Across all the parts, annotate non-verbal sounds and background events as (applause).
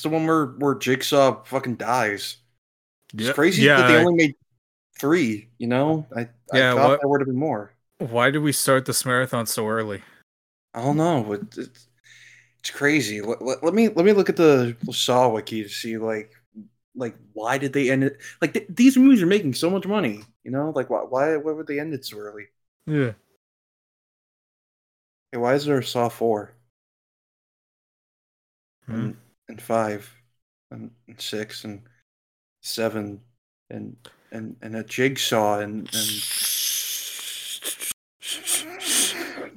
So this is the one where where Jigsaw fucking dies. It's Yep. crazy Yeah, that they I- only made three. You know, I I Yeah, thought what- there would have been more. Why did we start this marathon so early? I don't know, but it's, it's crazy. Let, let, let me let me look at the Saw wiki to see like like why did they end it? Like th- these movies are making so much money, you know? Like why why why would they end it so early? Yeah. Hey, why is there a Saw four Hmm. and, and five and, and six and seven and and and a jigsaw and and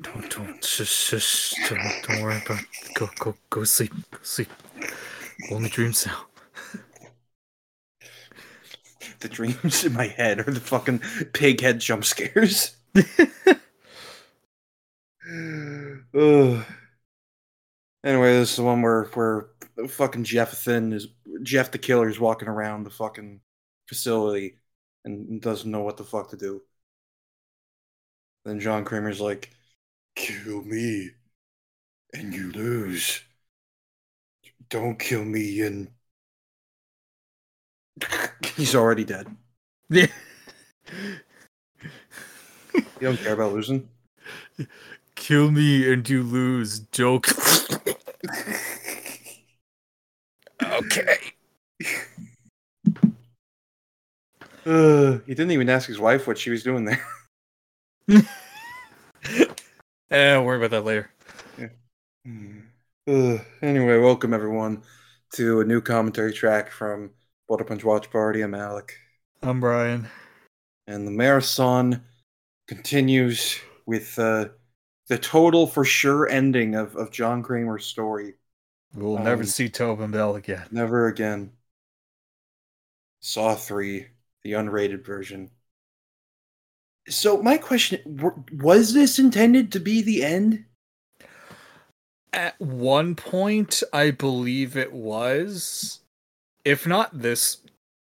Don't don't shush, shush, don't, don't worry about it. Go go go sleep. Go sleep. Only dreams now. the dreams in my head are the fucking pig head jump scares. (laughs) Ugh. Anyway, this is the one where where fucking Jefferson is Jeff the killer is walking around the fucking facility and doesn't know what the fuck to do. Then John Kramer's like, "Kill me, and you lose. Don't kill me, and (laughs) he's already dead. Yeah. You don't care about losing." Kill me and you lose. Joke. (laughs) okay. Uh, he didn't even ask his wife what she was doing there. (laughs) Eh, worry about that later. Uh, anyway, welcome everyone to a new commentary track from Water Punch Watch Party. I'm Alec, I'm Brian. and the marathon continues with uh, the total for sure ending of, of John Kramer's story. We'll never Um, see Tobin Bell again. Never again. Saw 3, the unrated version. So, my question was this intended to be the end? At one point, I believe it was. If not this,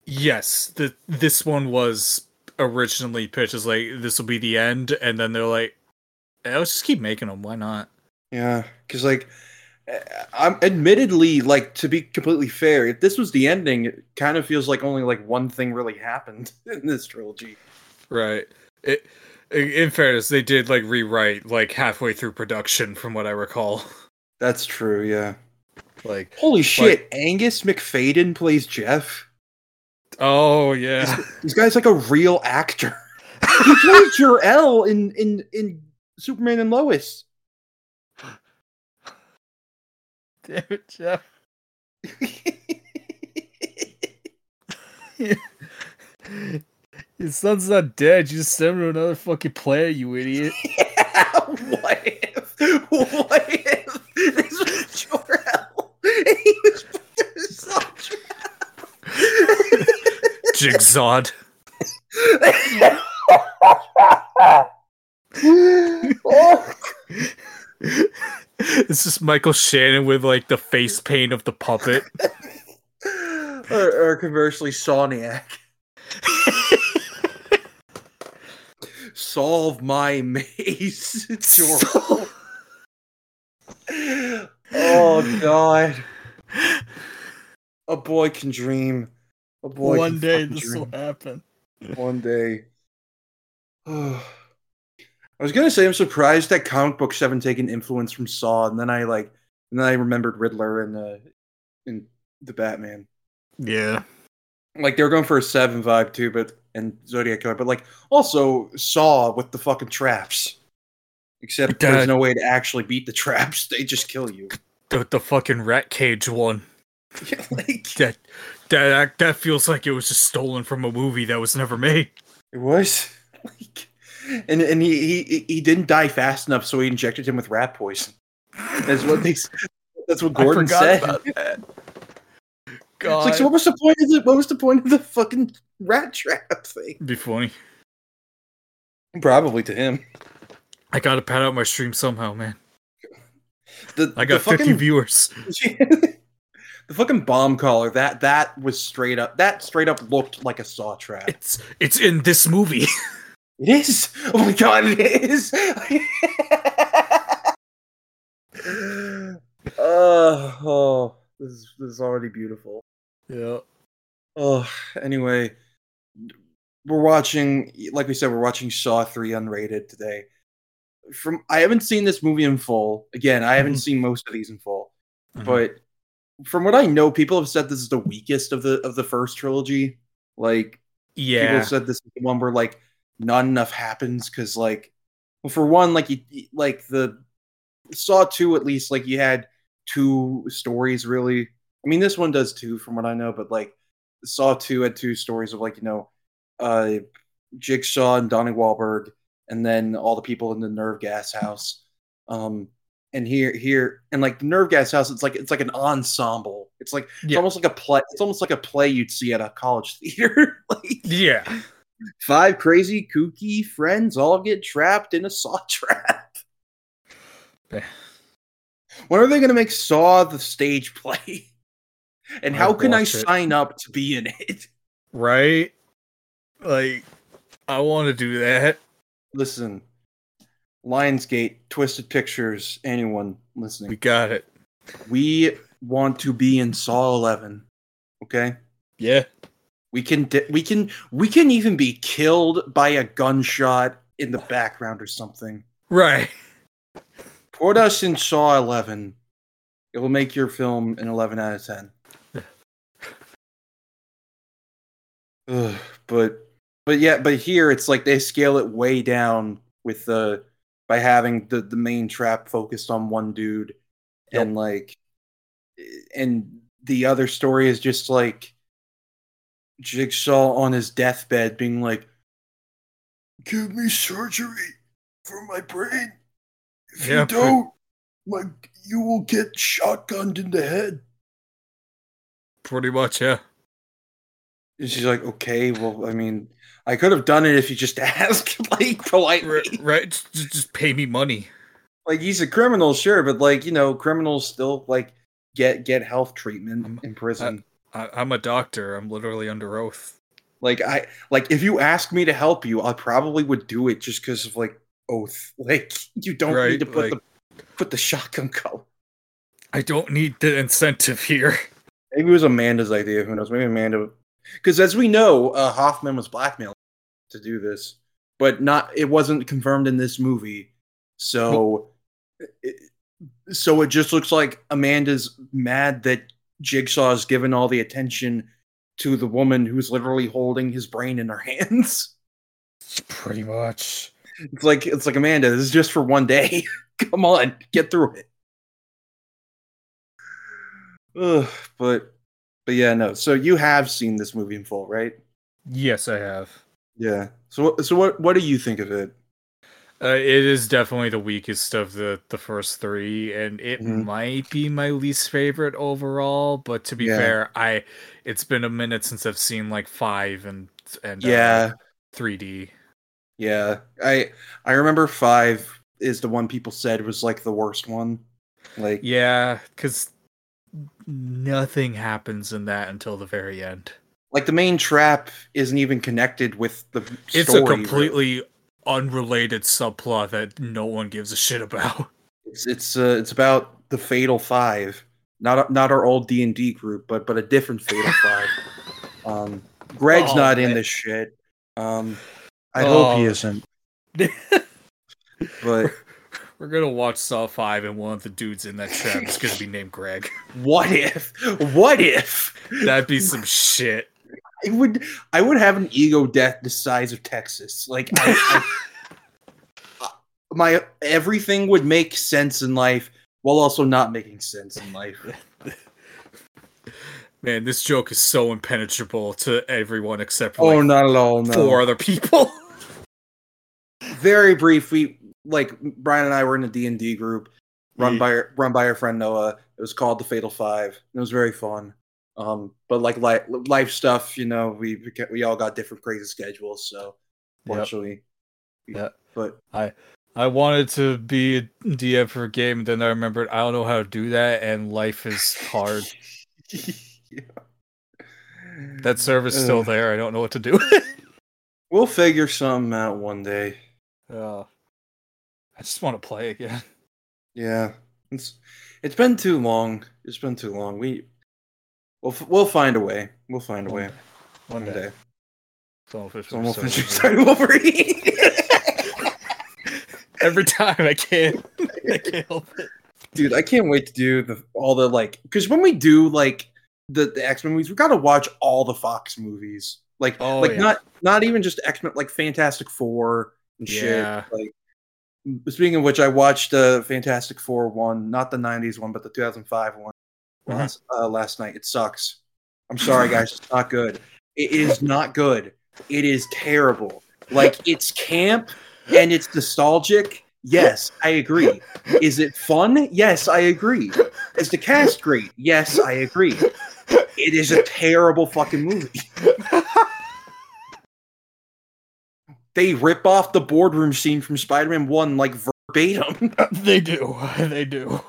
yes, the this one was originally pitched as like this will be the end, and then they're like, let's just keep making them. Why not? Yeah, because like, I'm admittedly like to be completely fair. If this was the ending, it kind of feels like only like one thing really happened (laughs) in this trilogy. Right. It. In fairness, they did like rewrite like halfway through production, from what I recall. That's true. Yeah. Like, Holy shit! Angus Macfadyen plays Jeff. oh yeah, This guy's like a real actor. (laughs) he plays Jor El in in in Superman and Lois. Damn it, Jeff. Your son's not dead. You just sent him to another fucking planet, you idiot. Yeah, (laughs) what if? What if this was Jor El? And he was such Jigsaw. (laughs) (laughs) (laughs) It's just Michael Shannon with like the face paint of the puppet. (laughs) or, or conversely, Soniac. (laughs) Solve my maze, Jor. oh God! A boy can dream. A boy. One can day this dream. will happen. One day. (sighs) I was gonna say I'm surprised that comic books haven't taken influence from Saw, and then I like, and then I remembered Riddler and uh, and the Batman. Yeah. Like they were going for a seven vibe too, but and Zodiac Killer, but like also Saw with the fucking traps. Except there's no way to actually beat the traps; they just kill you. The, the fucking rat cage one. (laughs) Yeah, like (laughs) That, that that feels like it was just stolen from a movie that was never made. it was. (laughs) Like, and and he, he he didn't die fast enough, so he injected him with rat poison. That's what they. That's what Gordon said. that. It's God. like, so what was the point of the what was the point of the fucking rat trap thing? Be funny. Probably to him. I gotta pad out my stream somehow, man. The, I got the 50 viewers. (laughs) the fucking bomb collar. That that was straight up. That straight up looked like a saw trap. It's it's in this movie. (laughs) It is. (laughs) Oh my god, it is. uh, (laughs) oh, is this is already beautiful. Yeah. Oh, anyway, we're watching. Like we said, we're watching Saw three unrated today. From I haven't seen this movie in full. Again, I haven't Mhm. seen most of these in full, Mhm. but from what I know, people have said this is the weakest of the of the first trilogy. Like people yeah. have said this is the one where like not enough happens because like well for one like you like the saw two at least like you had two stories really. I mean this one does too from what i know but like saw two had two stories of like you know uh jigsaw and donnie Wahlberg, and then all the people in the nerve gas house. Um and here here and like the nerve gas house it's like it's like an ensemble. It's like it's almost like a play it's almost like a play you'd see at a college (laughs) theater. Like Yeah. Five crazy kooky friends all get trapped in a saw (laughs) trap when are they going to make saw the stage play and how I'd can i it. sign up to be in it Right? Like, I want to do that. listen lionsgate twisted pictures anyone listening. We got it. we want to be in saw 11 okay Yeah. We can di- we can we can even be killed by a gunshot in the background or something Right. Put us in Saw 11. It will make your film an 11 out of 10. (sighs) Ugh, but but yeah, but here it's like they scale it way down with the by having the the main trap focused on one dude and like and the other story is just like Jigsaw on his deathbed being like give me surgery for my brain if Yeah, you don't like, you will get shotgunned in the head Pretty much, yeah. and she's like okay well i mean i could have done it if you just (laughs) asked like politely Right. right. Just, just pay me money. like he's a criminal sure but like you know criminals still like get get health treatment Um, in prison I, I'm a doctor. I'm literally under oath. like i like if you ask me to help you i probably would do it just because of like oath (laughs) like you don't Right, need to put like- the put the shotgun color I don't need the incentive here. (laughs) maybe it was amanda's idea who knows maybe amanda because as we know uh, hoffman was blackmailed to do this but not it wasn't confirmed in this movie so it, so it just looks like amanda's mad that jigsaw is given all the attention to the woman who's literally holding his brain in her (laughs) hands Pretty much. it's like it's like amanda this is just for one day (laughs) come on get through it Ugh, but but yeah no so you have seen this movie in full right Yes, I have. Yeah. So so what what do you think of it? Uh, it is definitely the weakest of the the first three, and it Mhm. might be my least favorite overall. But to be Yeah. fair, I it's been a minute since I've seen like five and and Yeah. 3D. Yeah. I I remember 5 is the one people said was like the worst one. Like Yeah, because nothing happens in that until the very end. like the main trap isn't even connected with the It's story, a really. Unrelated subplot that no one gives a shit about. it's it's uh, it's about the Fatal 5. Not not our old D&D group, but but a different Fatal 5. (laughs) Um Greg's Oh, not in this shit. Um I hope he Oh. isn't. (laughs) But We're gonna watch Saw Five, and one of the dudes in that trap is gonna be named Greg. (laughs) what if? What if? That'd be some shit. I would I would have an ego death the size of Texas. Like I, I- (laughs) my everything would make sense in life while also not making sense in life. (laughs) Man, this joke is so impenetrable to everyone except for Oh, like not at all. No. four other people. (laughs) Very brief. We like Brian and I were in a D and D group run Yeah. by run by our friend Noah. It was called the Fatal Five. It was very fun. Um, but like life life stuff, you know, we we all got different crazy schedules. So fortunately, Yep. But I I wanted to be a DM for a game, and then I remembered I don't know how to do that, and life is hard. (laughs) That server's still there. I don't know what to do. We'll figure something out one day. uh, I just want to play again. Yeah, it's it's been too long. It's been too long. We We'll f- we'll find a way. We'll find a One way. day. One One day. day. Someone fish Someone will will finish Wolverine. (laughs) Every time I can't, I can't help it. Dude, I can't wait to do the all the like because when we do like the, the X Men movies, we gotta watch all the Fox movies. Like Oh, like yeah. not not even just X Men, like Fantastic Four and shit. Like speaking of which, I watched uh, Fantastic Four one, not the '90s one, but the 2005 one Mhm. last uh, last night. It sucks. I'm sorry, (laughs) guys. It's not good. It is not good. It is terrible. Like it's camp and it's nostalgic. Yes, I agree. Is it fun? Yes, I agree. Is the cast great? Yes, I agree. It is a terrible fucking movie. (laughs) They rip off the boardroom scene from Spider-Man 1 like verbatim. (laughs) they do. They do.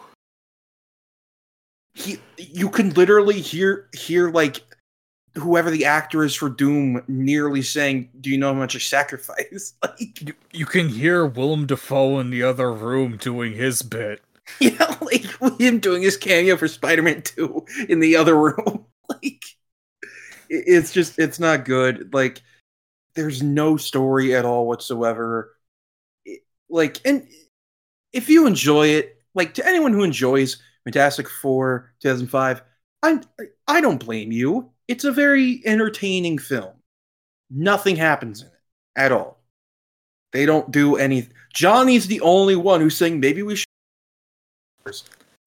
He, you can literally hear hear like whoever the actor is for Doom nearly saying, "Do you know how much I sacrifice?" (laughs) Like, You, you can hear Willem Dafoe in the other room doing his bit. (laughs) yeah, like him doing his cameo for Spider-Man 2 in the other room. (laughs) like it- it's just it's not good. Like there's no story at all whatsoever. It- like and if you enjoy it, like to anyone who enjoys Fantastic 4 2005, I'm I don't blame you. It's a very entertaining film. Nothing happens in it at all. They don't do any. Johnny's the only one who's saying maybe we should.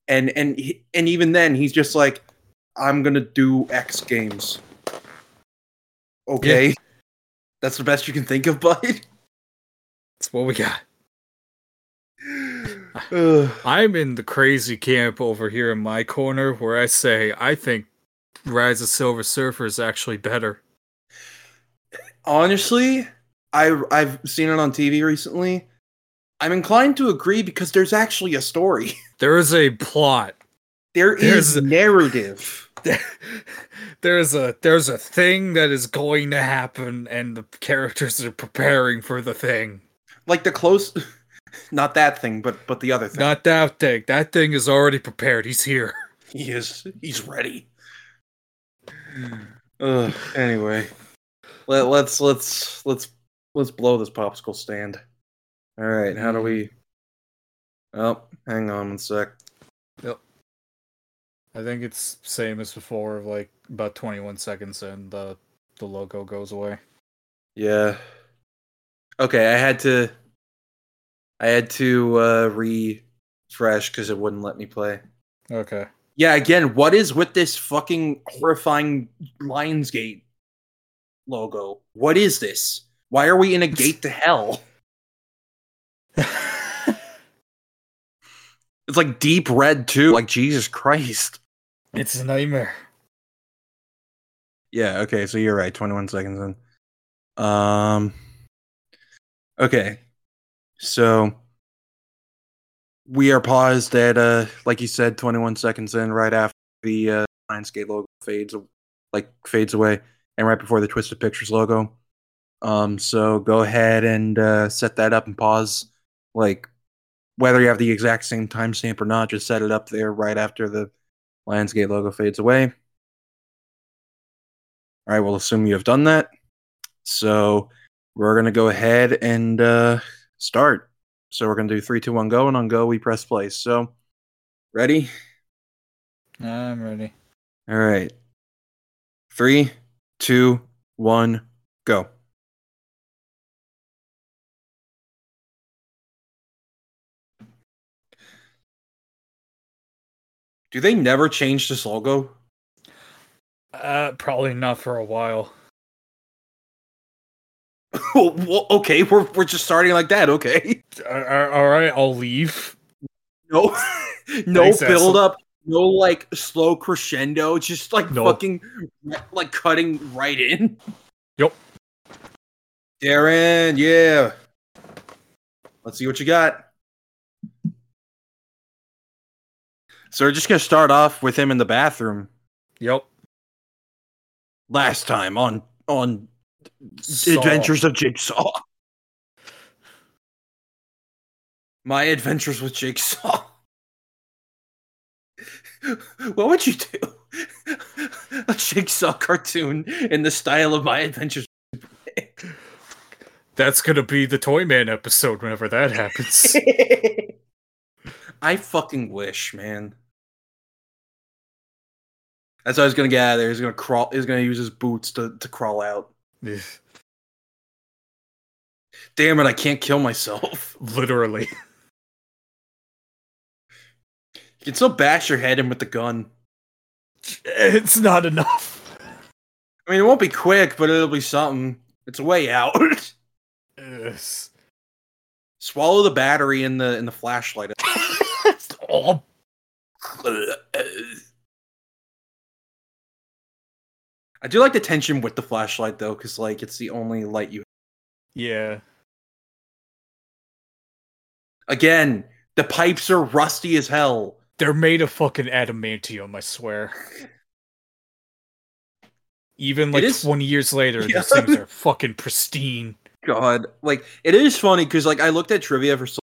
And and and even then, he's just like, I'm gonna do X Games. Okay, that's the best you can think of, (laughs) bud. That's what we got. (sighs) I'm in the crazy camp over here in my corner where I say I think Rise of Silver Surfer is actually better. Honestly, I I've seen it on TV recently. I'm inclined to agree because there's actually a story. (laughs) There is a plot. There is There's- narrative. (laughs) there's a there's a thing that is going to happen and the characters are preparing for the thing. Like the close not that thing, but but the other thing. Not that thing. That thing is already prepared. He's here. He is he's ready. Hmm. Ugh, anyway. Let, let's let's let's let's blow this popsicle stand. All right, how do we Oh, hang on one sec. Yep. I think it's same as before, like about 21 seconds and the the logo goes away. Yeah. Okay, I had to I had to uh refresh because it wouldn't let me play. Okay. Yeah, again, what is with this fucking horrifying Lionsgate logo? What is this? Why are we in a gate to hell? (laughs) It's like deep red too. Like Jesus Christ. it's a nightmare. Yeah, okay, so you're right. 21 seconds in. Um Okay. So we are paused at uh like you said 21 seconds in right after the uh Lionsgate logo fades like fades away and right before the Twisted Pictures logo. Um so go ahead and uh set that up and pause like whether you have the exact same timestamp or not, just set it up there right after the Lionsgate logo fades away. All right, we'll assume you have done that. So we're gonna go ahead and uh, start. So we're gonna do three, two, one, go, and on go we press play. So ready? I'm ready. All right. Three, two, one, go. Do they never change this logo? Uh, probably not for a while. (laughs) well, okay, we're we're just starting like that. Okay. All right, I'll leave. No, (laughs) no Thanks, build up, no like slow crescendo, just like No. fucking like cutting right in. Yep. Darren, yeah. Let's see what you got. So we're just gonna start off with him in the bathroom. Yep. Last time on on Saw. Adventures of Jigsaw. My adventures with Jigsaw. what would you do? a Jigsaw cartoon in the style of My Adventures. That's gonna be the Toyman episode whenever that happens. (laughs) I fucking wish, man. That's how he's gonna get out of there. He's gonna crawl. He's gonna use his boots to, to crawl out. (laughs) Damn it! I can't kill myself. (laughs) Literally. You can still bash your head in with the gun. It's not enough. I mean, it won't be quick, but it'll be something. It's a way out. (laughs) Yes. Swallow the battery in the in the flashlight. oh, I do like the tension with the flashlight though, because like it's the only light you. yeah. Again, the pipes are rusty as hell. They're made of fucking adamantium, I swear. Even like is- 20 years later, (laughs) Yeah. these things are fucking pristine. God, like it is funny because like I looked at trivia for so-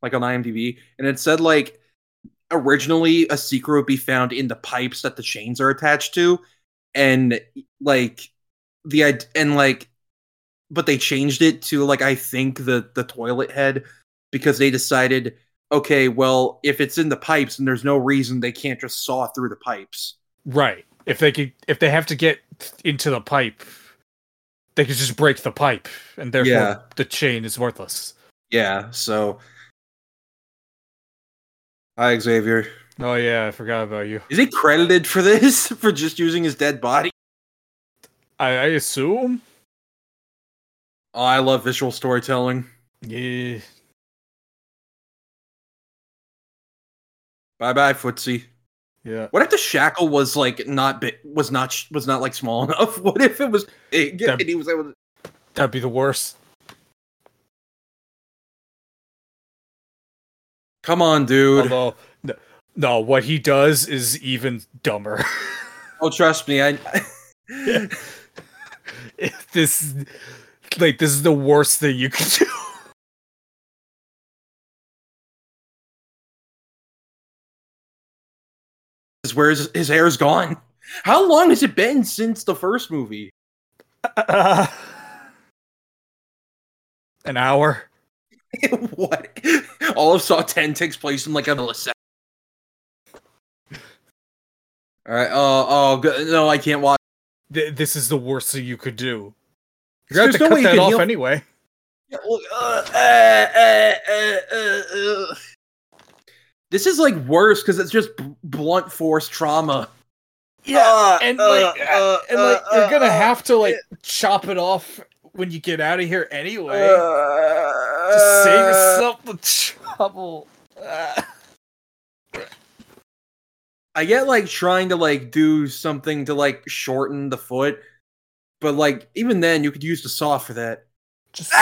like on IMDb, and it said like originally a secret would be found in the pipes that the chains are attached to, and like the and like, but they changed it to like I think the the toilet head because they decided okay, well if it's in the pipes, and there's no reason they can't just saw through the pipes. Right. If they could, if they have to get into the pipe, they could just break the pipe, and therefore Yeah. the chain is worthless. Yeah, so. Hi Xavier. Oh yeah, I forgot about you. Is he credited for this (laughs) for just using his dead body? I, I assume. Oh, I love visual storytelling. Yeah. Bye bye, footsie. Yeah. What if the shackle was like not big, was not sh- was not like small (laughs) enough? What if it was big That- and he was able to? That'd be the worst. Come on, dude. Although, no, what he does is even dumber. (laughs) Oh, trust me, I. this, like, this is the worst thing you can do. (laughs) is where his, his hair's gone. How long has it been since the first movie? Uh, (laughs) an hour. what? All of Saw Ten takes place in like a All right. Oh, oh, go- no, I can't watch. Th- this is the worst thing you could do. You're gonna have There's to no cut way you that can off heal- anyway. Yeah, look, uh, uh, uh, uh, uh, uh. This is like worse because it's just b- blunt force trauma. Yeah, and like, uh, and like, uh, you're gonna uh, have to like chop it off when you get out of here anyway. Uh, to save yourself the trouble. I get like trying to like do something to like shorten the foot, but like even then you could use the saw for that. just (laughs)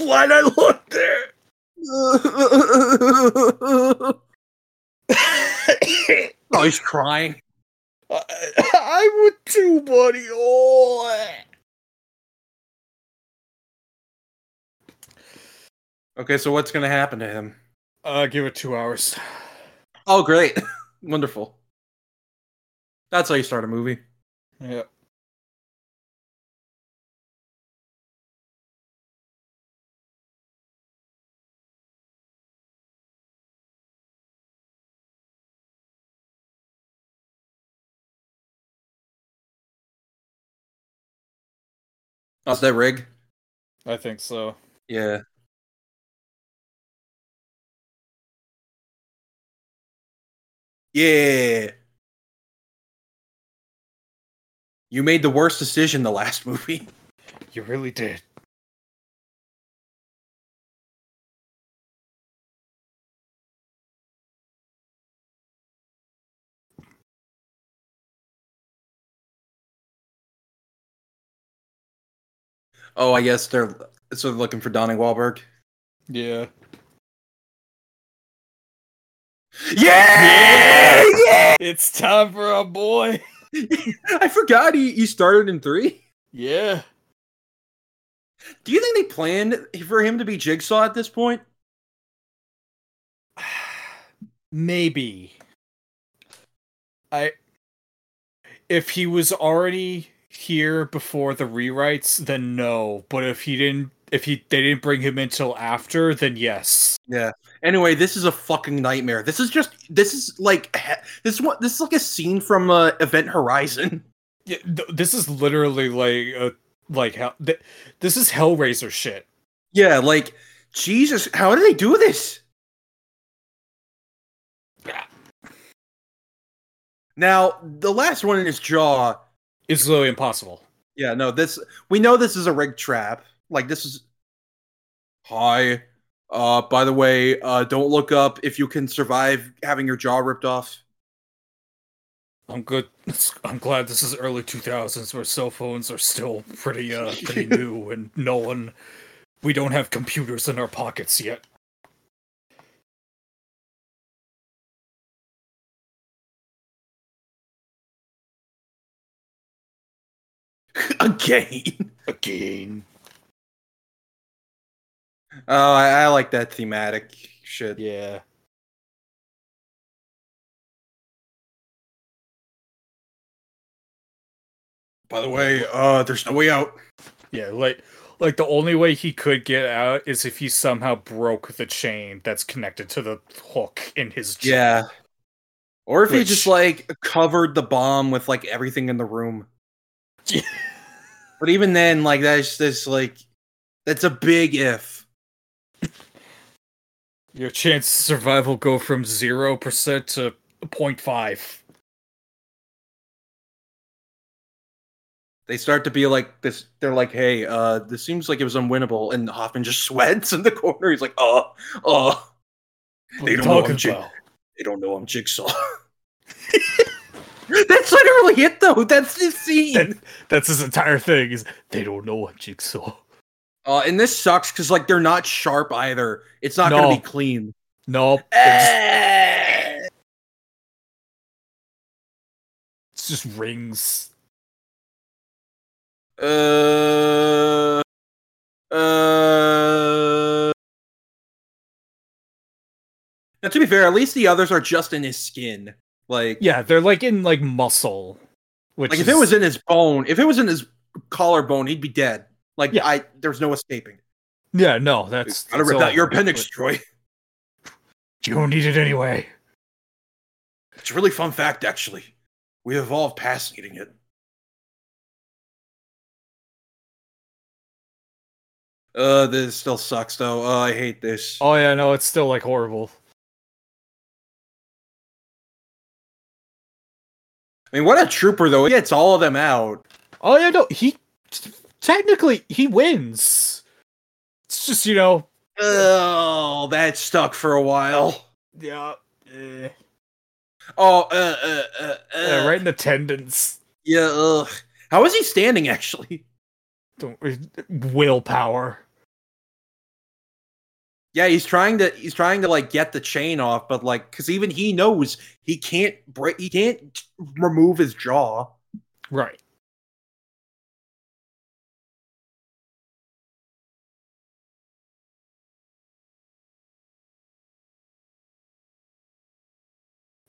Why'd I look there? (laughs) oh, he's crying. I, I would too, buddy. Oh. Okay, so what's gonna happen to him? Uh, give it two hours. Oh, great. (laughs) Wonderful. That's how you start a movie. Yeah. Oh, that rig? I think so. Yeah. Yeah. You made the worst decision the last (laughs) movie. You really did. Oh, I guess they're so they're looking for Donnie Wahlberg. Yeah. Yeah! Yeah! It's time for a boy. (laughs) I forgot he, he started in three. Yeah. Do you think they planned for him to be Jigsaw at this point? (sighs) Maybe. I if he was already here before the rewrites, then no. But if he didn't, if he they didn't bring him until after, then yes. Yeah. Anyway, this is a fucking nightmare. This is just this is like this is what this is like a scene from uh, Event Horizon. Yeah, th- this is literally like a like hell. Th- this is Hellraiser shit. Yeah, like Jesus, how did they do this? Yeah. Now, the last one in his jaw. is literally impossible. Yeah, no, this we know this is a rigged trap. Like this is Hi. Uh by the way, uh don't look up if you can survive having your jaw ripped off. I'm good. (laughs) I'm glad this is early 2000s where cell phones are still pretty uh pretty (laughs) new and no one we don't have computers in our pockets yet. (laughs) Again. Again. Oh, I, I like that thematic shit. Yeah. By the way, uh there's no way out. Yeah, like like the only way he could get out is if he somehow broke the chain that's connected to the hook in his jaw. Yeah. Or if he just like covered the bomb with like everything in the room. (laughs) But even then, like that's just like that's a big if. Your chance of survival go from 0% to 0.5. They start to be like this. They're like, "Hey, uh, this seems like it was unwinnable," and Hoffman just (laughs) sweats in the corner. He's like, "Oh, oh, They don't know I'm Jig- they don't know I'm Jigsaw." (laughs) That's literally it, though. That's the scene. That- That's his entire thing. Is they don't know what jigsaw. Uh, and this sucks because like they're not sharp either. It's not gonna be clean. Nope. Eh. It's just rings. Uh, uh. Now, to be fair, at least the others are just in his skin. Like, Yeah, they're like in like muscle. Which like if it was in his bone, if it was in his collarbone, he'd be dead. Like, Yeah. I there's no escaping. yeah, no, that's Gotta rip out your appendix, Troy. You don't need it anyway. It's a really fun fact, actually. We evolved past eating it. Uh, this still sucks though. Uh, I hate this. Oh yeah, no, it's still like horrible. I mean, what a trooper though. He gets all of them out. Oh yeah, no, he technically he wins. It's just you know, Oh, that stuck for a while. yeah, eh, Oh, uh, uh, uh, uh yeah, right in the tendons. Yeah. Ugh. How is he standing? Actually. Don't willpower. Yeah, he's trying to. He's trying to like get the chain off, but like, because even he knows he can't break. He can't remove his jaw. Right.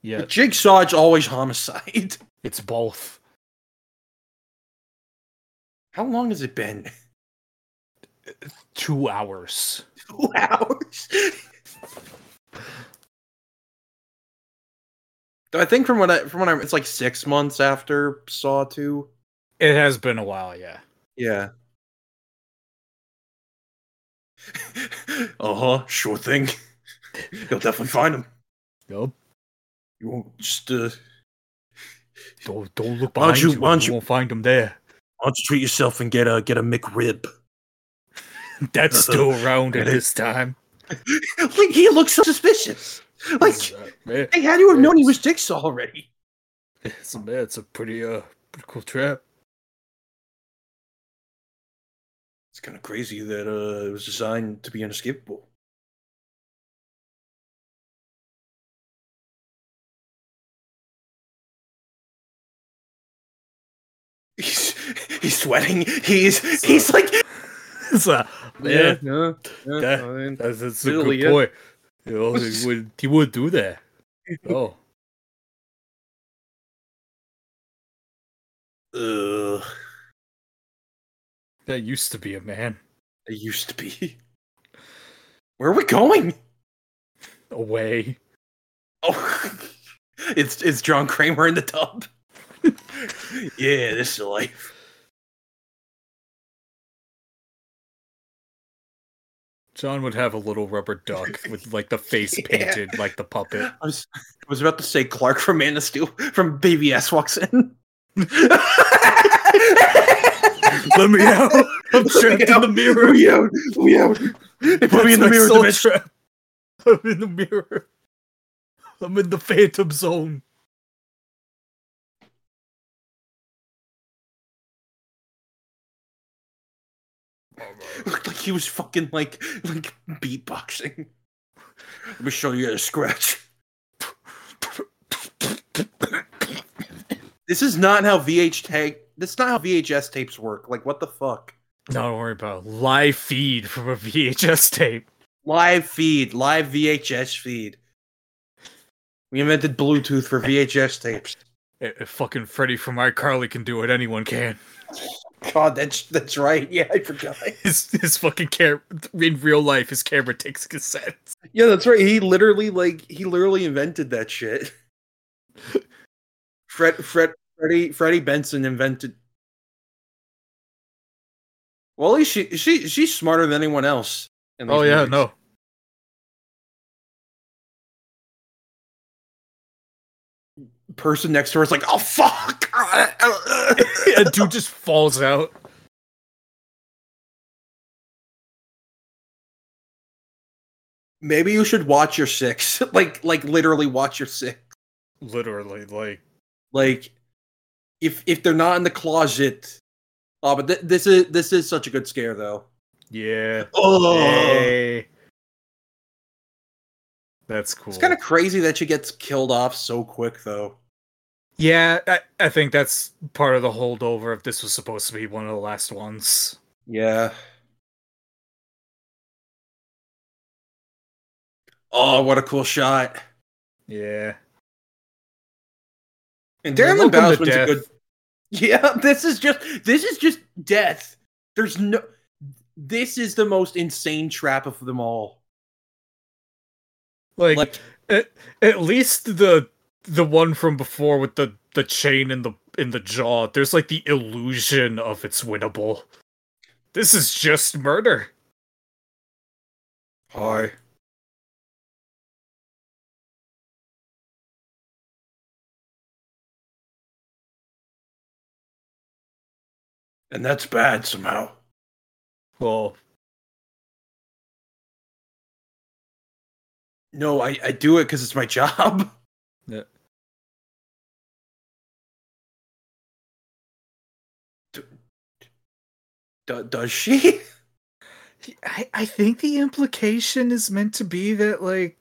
Yeah, But Jigsaw's always homicide. (laughs) it's both. How long has it been? Two hours. Two (laughs) hours. I think from what I from what I it's like six months after Saw two. It has been a while, yeah. Yeah. (laughs) uh huh. Sure thing. You'll definitely find him. Nope. You won't just uh. Don't don't look behind you- you. why you you- won't find them there. Why don't you treat yourself and get a get a McRib? (laughs) That's (laughs) still around at this time. (laughs) like he looks so suspicious. Like Uh, man, they had to have known he was Jigsaw already. it's a man, it's a pretty uh pretty cool trap. It's kind of crazy that uh, it was designed to be unescapable. he's sweating. He's so, he's like. So, yeah, yeah, yeah, yeah. I mean, that's, that's a good boy. point. You know, he would he would do that. (laughs) Oh. Ugh. That used to be a man. It used to be. Where are we going? Away. Oh, (laughs) it's it's John Kramer in the tub. (laughs) yeah, this is life. John would have a little rubber duck (laughs) with like the face Yeah. painted like the puppet. I was I was about to say Clark from Man of Steel from Baby S walks in. (laughs) Let me out. I'm trapped in the mirror. We out. We out. They put me in the mirror soul trap. (laughs) I'm in the mirror. I'm in the phantom zone. He was fucking like like beatboxing. Let me show you how to scratch. This is not how VH tape. This is not how VHS tapes work. Like what the fuck? No, don't worry about it. live feed from a VHS tape. Live feed, live VHS feed. We invented Bluetooth for VHS tapes. If if fucking Freddie from iCarly can do it, anyone can. God, that's that's right. (laughs) Yeah, I forgot. His his fucking camera in real life, his camera takes cassettes. Yeah, that's right. He literally like he literally invented that shit. (laughs) Fred Fred Freddie Freddie Benson invented. Well, at least she she she's smarter than anyone else. in Oh yeah, movies. no. Person next to her is like, oh fuck. (laughs) A dude just falls out. Maybe you should watch your six. (laughs) like like literally watch your six. Literally, like Like if if they're not in the closet. Oh, but th- this is this is such a good scare though. yeah. Oh. Hey. That's cool. It's kind of crazy that she gets killed off so quick, though. Yeah, I, I think that's part of the holdover if this was supposed to be one of the last ones. Yeah. Oh, what a cool shot! Yeah. And Darren Bousman's a good. (laughs) Yeah, this is just this is just death. There's no. This is the most insane trap of them all. Like, Like, at, at least the the one from before with the the chain in the in the jaw, there's like the illusion of it's winnable. This is just murder. hi. And that's bad somehow. Well, No, I, I do it because it's my (laughs) job. Yeah. D- does she? (laughs) I, I think the implication is meant to be that like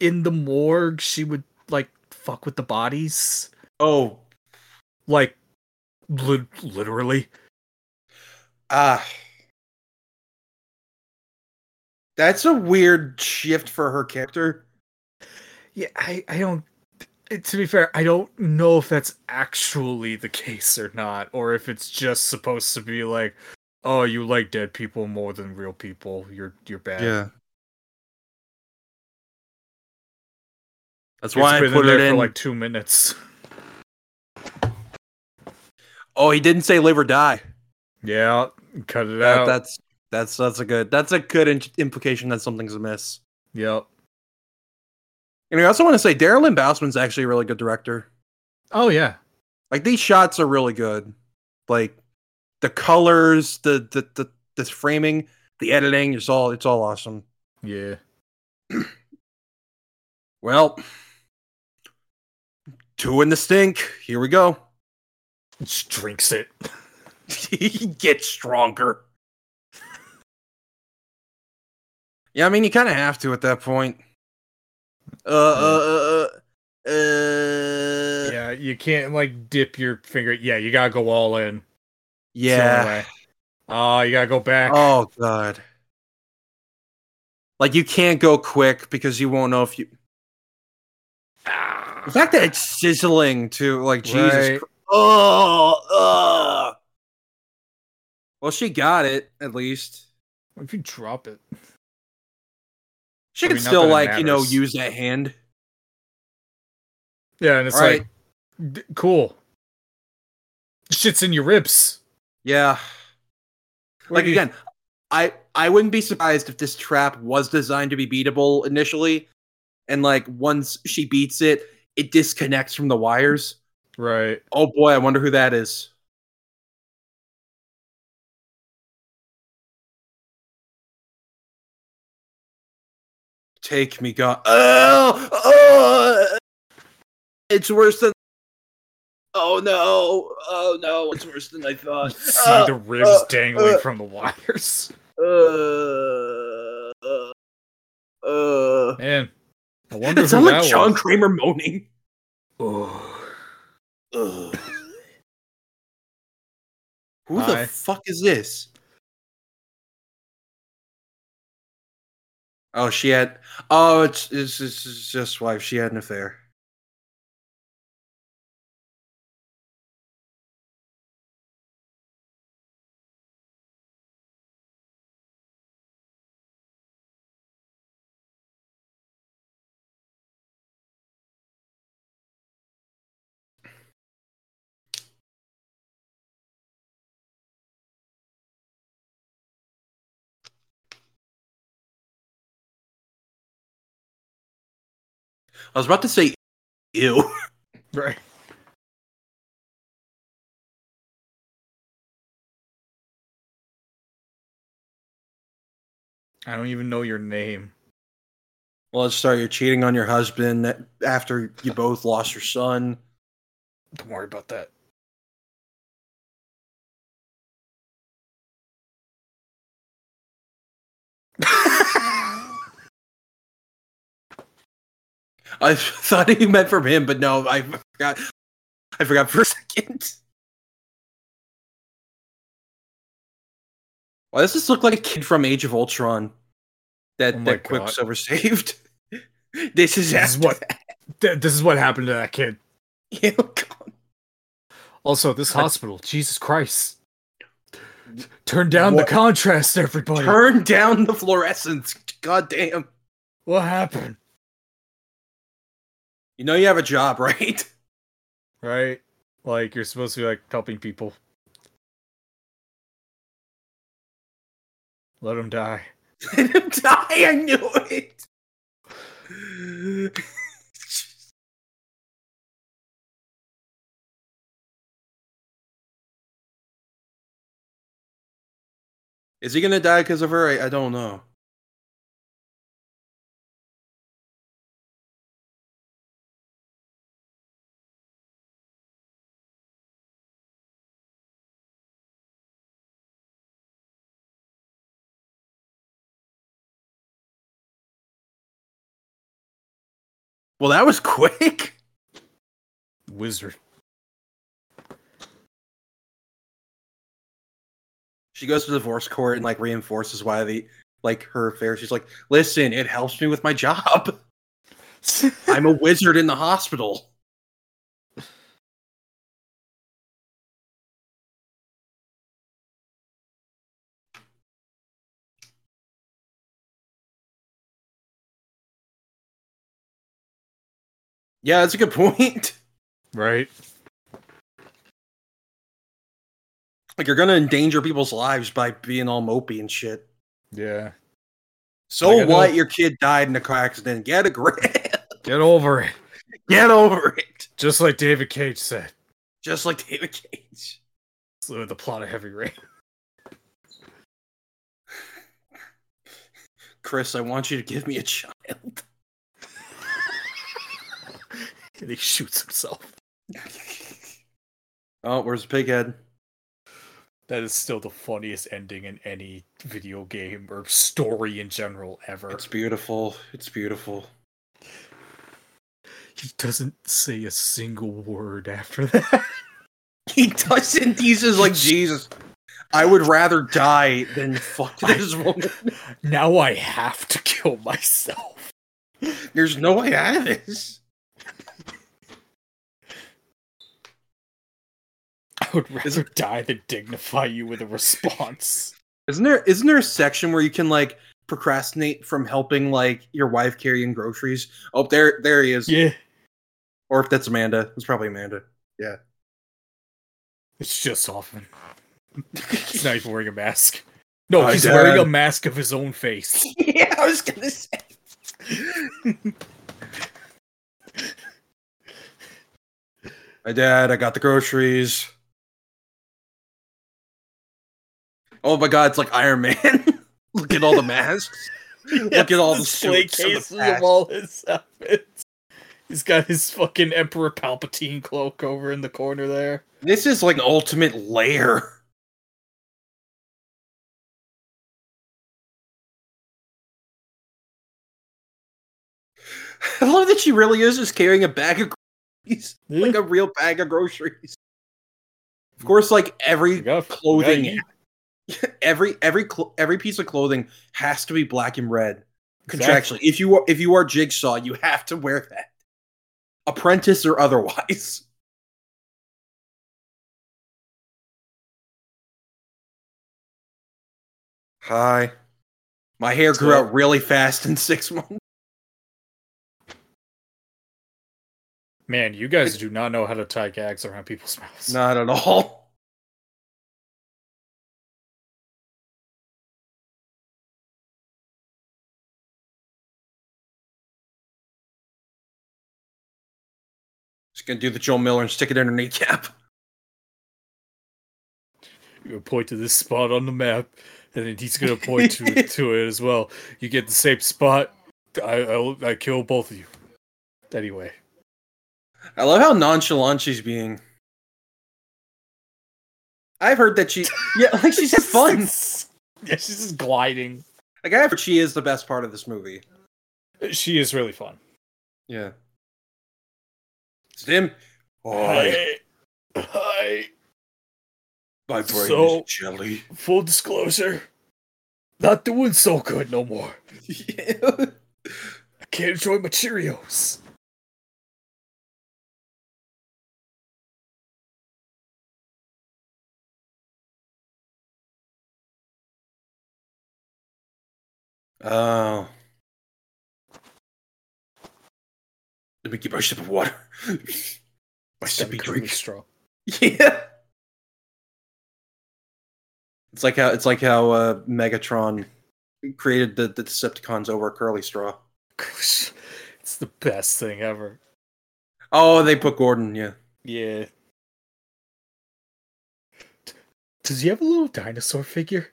in the morgue she would like fuck with the bodies. Oh, Like li- literally. ah. That's a weird shift for her character. Yeah, I, I don't. To be fair, I don't know if that's actually the case or not, or if it's just supposed to be like, oh, you like dead people more than real people. You're you're bad. Yeah. That's It's why I put in it in. for like two minutes. oh, he didn't say live or die. Yeah, cut it That, out. that's that's that's a good that's a good in- implication that something's amiss. Yep. And I also want to say Darren Lynn Bousman's actually a really good director. Oh yeah. Like these shots are really good. Like the colors, the the the, the framing, the editing, it's all it's all awesome. Yeah. (clears throat) Well, two in the stink. Here we go. Just drinks it. (laughs) he gets stronger. yeah, I mean you kind of have to at that point. Uh, uh, uh, uh, Yeah, you can't like dip your finger. Yeah, you gotta go all in. It's the only yeah. Oh, you gotta go back. Oh god. Like you can't go quick because you won't know if you. Ah. The fact that it's sizzling too, like Jesus. Right. Oh, ugh. Well, she got it at least. What if you drop it? She I can mean, not still that it like you know use that hand. Yeah, and it's All right. like d- cool. Shit's in your ribs. Yeah. Where like you- again, I I wouldn't be surprised if this trap was designed to be beatable initially, and like once she beats it, it disconnects from the wires. Right. Oh boy, I wonder who that is. Take me, God. Oh, oh, it's worse than. Oh no! Oh no! It's worse than I thought. (laughs) see Uh, the ribs uh, dangling uh. from the wires. Uh, uh, uh. Man, I (laughs) wonder It sounds like John was. Kramer moaning. Oh. Who Hi. the fuck is this? Oh, she had. Oh, it's it's, it's, just wife. She had an affair. I was about to say, ew. (laughs) Right. I don't even know your name. Well, let's start. You're cheating on your husband after you both lost your son. Don't worry about that. (laughs) I (laughs) thought he meant from him, but no, I forgot. I forgot for a (laughs) second. Why does this look like a kid from Age of Ultron that Oh that God. Quicksilver (laughs) saved? this is This is what th- this is what happened to that kid. Oh. Also, this hospital, Jesus Christ. Turn down What- the contrast, everybody. Turn down the fluorescence. God damn. what happened? You know you have a job, (laughs) right? Right? Like you're supposed to be like helping people. Let him die. Let him die. I knew it. Is he gonna die because of her? I, I don't know. Well, that was (laughs) quick. Wizard. She goes to divorce court and like reinforces why the like her affair. She's like, "Listen, it helps me with my job. (laughs) I'm a wizard in the hospital." Yeah, that's a good point. (laughs) right? Like you're gonna endanger people's lives by being all mopey and shit. Yeah. So Like, what? Your kid died in a car accident. Get a grip. Get over it. (laughs) Get over it. Just like David Cage said. Just like David Cage. Slew the plot of Heavy Rain. Chris, I want you to give me a child. And he shoots himself. (laughs) Oh, where's the pig head? That is still the funniest ending in any video game or story in general ever. It's beautiful. It's beautiful. He doesn't say a single word after that. (laughs) He doesn't. He's just like Jesus. I would rather die than fuck (laughs) this woman. now I have to kill myself. There's no way out of this. (laughs) would rather die than dignify you with a response. Isn't there isn't there a section where you can like procrastinate from helping like your wife carrying groceries? Oh, there there he is. Yeah. Or if that's Amanda, it's probably Amanda. Yeah. It's just Hoffman. he's (laughs) not even wearing a mask. No, My he's dad- wearing a mask of his own face. (laughs) yeah, I was gonna say. My dad, I got the groceries. Oh my god, it's like Iron Man. (laughs) Look at all the masks. (laughs) Look at all the suits and the cases of all his outfits. He's got his fucking Emperor Palpatine cloak over in the corner there. This is like ultimate lair. (laughs) I love that she really is just carrying a bag of groceries, (laughs) like a real bag of groceries. Of course, like every clothing, (laughs) every every cl- every piece of clothing has to be black and red Exactly. contractually. If you are, if you are Jigsaw, you have to wear that, apprentice or otherwise. (laughs) Hi, my hair grew out really fast in six months. Man, you guys do not know how to tie gags around people's (laughs) mouths. Not at all. Just gonna do the Joel Miller and stick it in her kneecap. You point to this spot on the map, and then he's gonna point to to it as well. You get the same spot. I I, I kill both of you. Anyway, I love how nonchalant she's being. I've heard that she, yeah, (laughs) like she's had fun. yeah, she's just gliding. Like I've heard she is the best part of this movie. She is really fun. Yeah. It's him. Hi, Hi. My brain So- is jelly. Full disclosure, not doing so good no more. (laughs) I can't enjoy my Cheerios. Oh. Let me get my sip of water. (laughs) my sippy drink. straw. (laughs) Yeah. It's like how it's like how uh, Megatron created the, the Decepticons over a curly straw. It's the best thing ever. Oh, they put Gordon. Yeah. Yeah. Does he have a little dinosaur figure?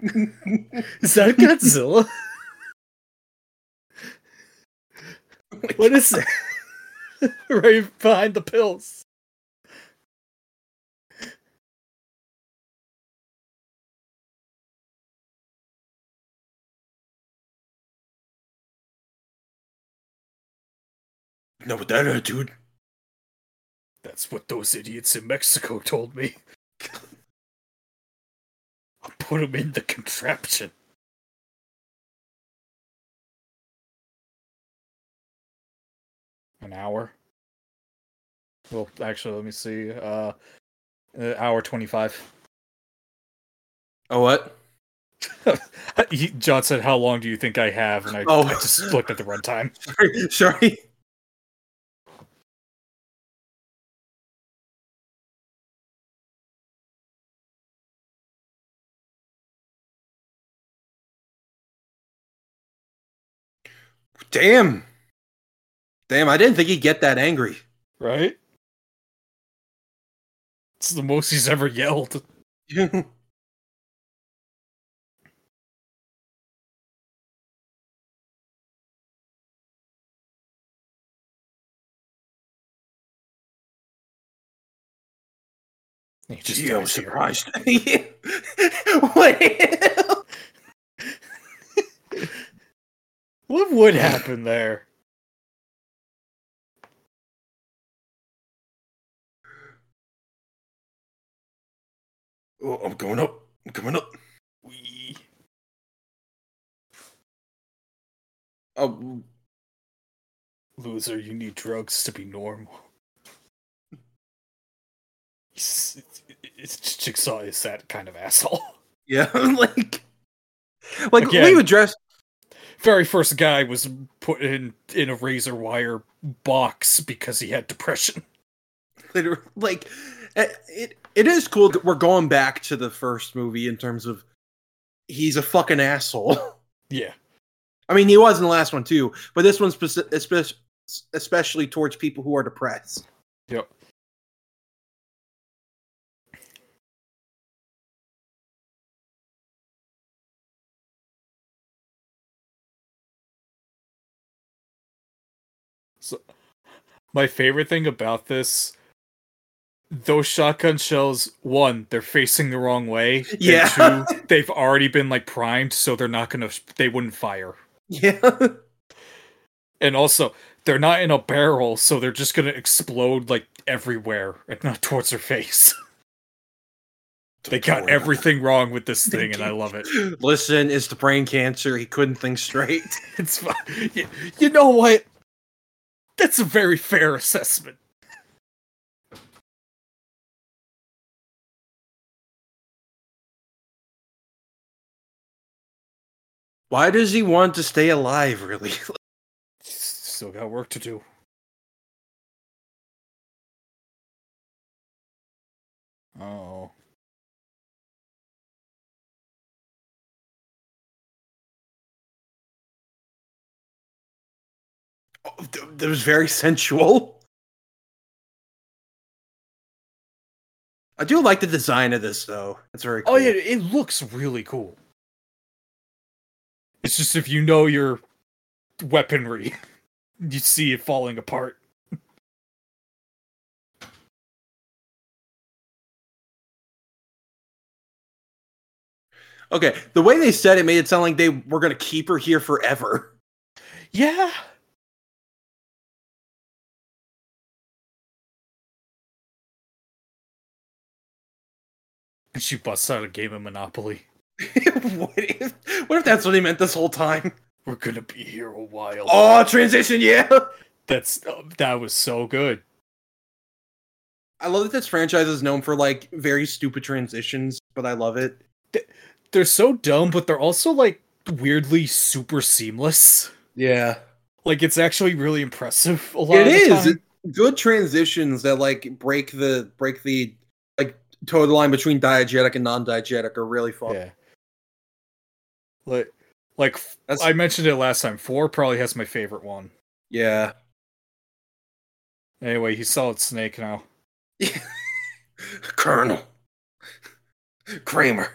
Is that Godzilla? what is that? right behind the pills. No, with that attitude. That's what those idiots in Mexico told me. Put him in the contraption. An hour. Well, actually, let me see. Uh, uh hour twenty-five. Oh, what? (laughs) John said, "How long do you think I have?" And I, Oh. I just looked at the runtime. (laughs) Sorry. Sorry. Damn. Damn, I didn't think he'd get that angry. Right? It's the most he's ever yelled. (laughs) Gee, I dies was here. surprised. (laughs) what? What would happen there? Oh, I'm going up. I'm coming up. We Oh, loser, you need drugs to be normal. It's, it's Jigsaw is that kind of asshole. Yeah, (laughs) like, like Again. we addressed. Very first guy was put in in a razor wire box because he had depression. liter- like it, it it is cool that we're going back to the first movie in terms of he's a fucking asshole. (laughs) Yeah. I mean, he was in the last one too, but this one's speci- especially towards people who are depressed. Yep. So, my favorite thing about this, those shotgun shells, one, they're facing the wrong way. (laughs) Yeah. two, they've already been like primed, so they're not gonna, they wouldn't fire. Yeah, And also, they're not in a barrel, so they're just gonna explode like everywhere and not towards her face. (laughs) they got everything wrong with this thing, and I love it. (laughs) Listen, it's the brain cancer. He couldn't think straight. It's fine. You know what? That's a very fair assessment. Why does he want to stay alive? Really? (laughs) Still got work to do. Oh. Oh, that was very sensual. I do like the design of this, though. It's very. Cool. Oh yeah, it looks really cool. It's just if you know your weaponry, (laughs) you see it falling apart. Okay, the way they said it made it sound like they were gonna keep her here forever. Yeah. And she busts out a game of Monopoly. (laughs) what if? What if that's what he meant this whole time? We're gonna be here a while. Oh, transition, yeah. That's uh, that was so good. I love that this franchise is known for like very stupid transitions, but I love it. They're so dumb, but they're also like weirdly super seamless. Yeah, Like it's actually really impressive. A lot it time. good transitions that like break the break the like the line between diegetic and non-diegetic are really fun. Yeah. Like, like That's I mentioned it last time. Four probably has my favorite one. yeah. Anyway, he's Solid Snake now. (laughs) Colonel Kramer,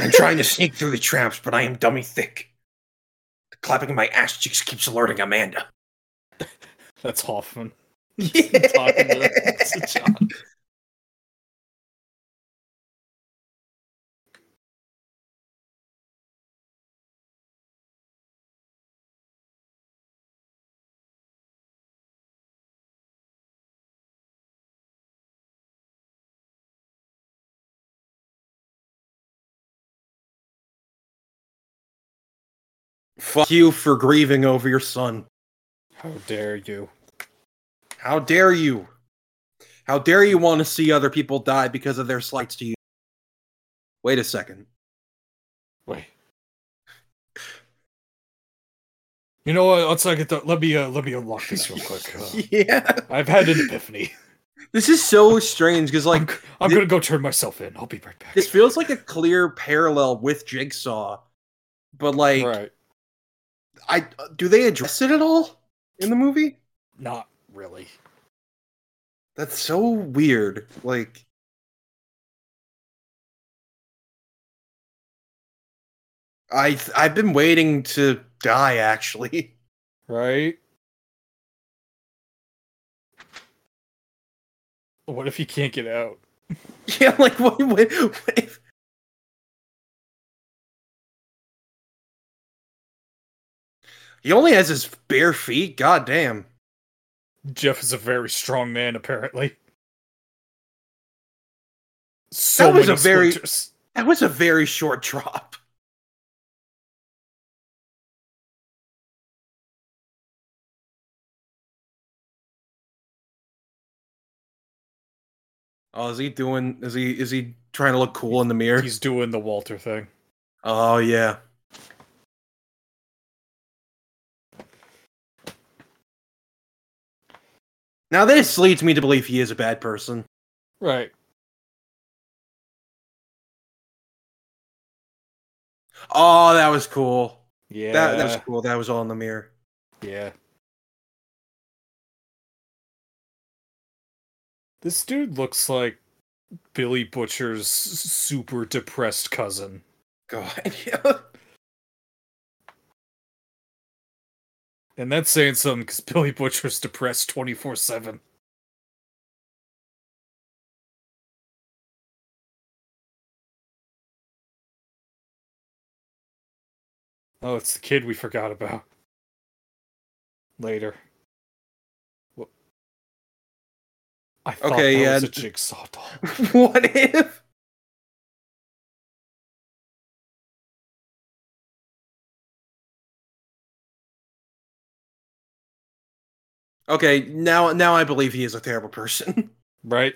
I'm trying to sneak through the traps, but I am dummy thick. The clapping of my ass cheeks keeps alerting Amanda. (laughs) That's Hoffman. Yeah. (laughs) Talking to, to John. Fuck you for grieving over your son. How dare you? How dare you? How dare you want to see other people die because of their slights to you? Wait a second. Wait. You know what? Let's not get the. Let me uh, let me unlock this real quick. (laughs) Uh, yeah. I've had an epiphany. This is so strange because, like, I'm Thi- gonna go turn myself in. I'll be right back. this feels like a clear parallel with Jigsaw, but like, right. I do they address it at all in the movie? Not really. That's so weird. Like, I I've been waiting to die. Actually, Right. What if you can't get out? (laughs) yeah. Like, what? what, what if, he only has his bare feet. God damn. Jeff is a very strong man, apparently. So That was a very- splinters. That was a very short drop. Oh, is he doing? Is he? Is he trying to look cool in the mirror? He's doing the Walter thing. Oh yeah. Now this leads me to believe he is a bad person. Right. Oh, that was cool. Yeah. That that was cool. That was all in the mirror. Yeah. This dude looks like Billy Butcher's super depressed cousin. God, (laughs) And that's saying something because Billy Butcher's depressed 24 7. Oh, it's the kid we forgot about. Later. What? I thought Okay, that yeah. was a jigsaw doll. (laughs) what if? Okay, now now I believe he is a terrible person. (laughs) Right?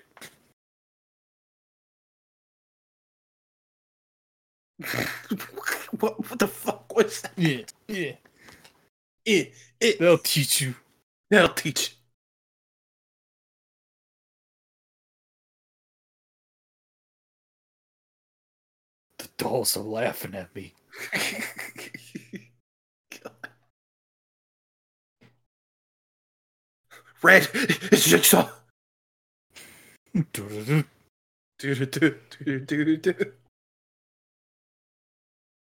what, what the fuck was that? Yeah. Yeah. It, it, They'll teach you. They'll teach. You. The dolls are laughing at me. (laughs) Red, it's Jigsaw.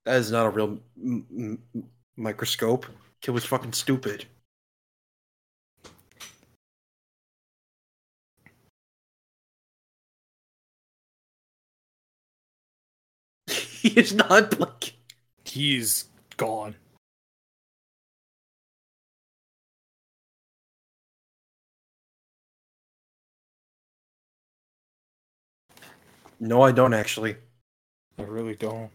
That is not a real m- m- microscope. Kid was fucking stupid. (laughs) he is not blinking. He's gone. No, I don't actually. I really don't.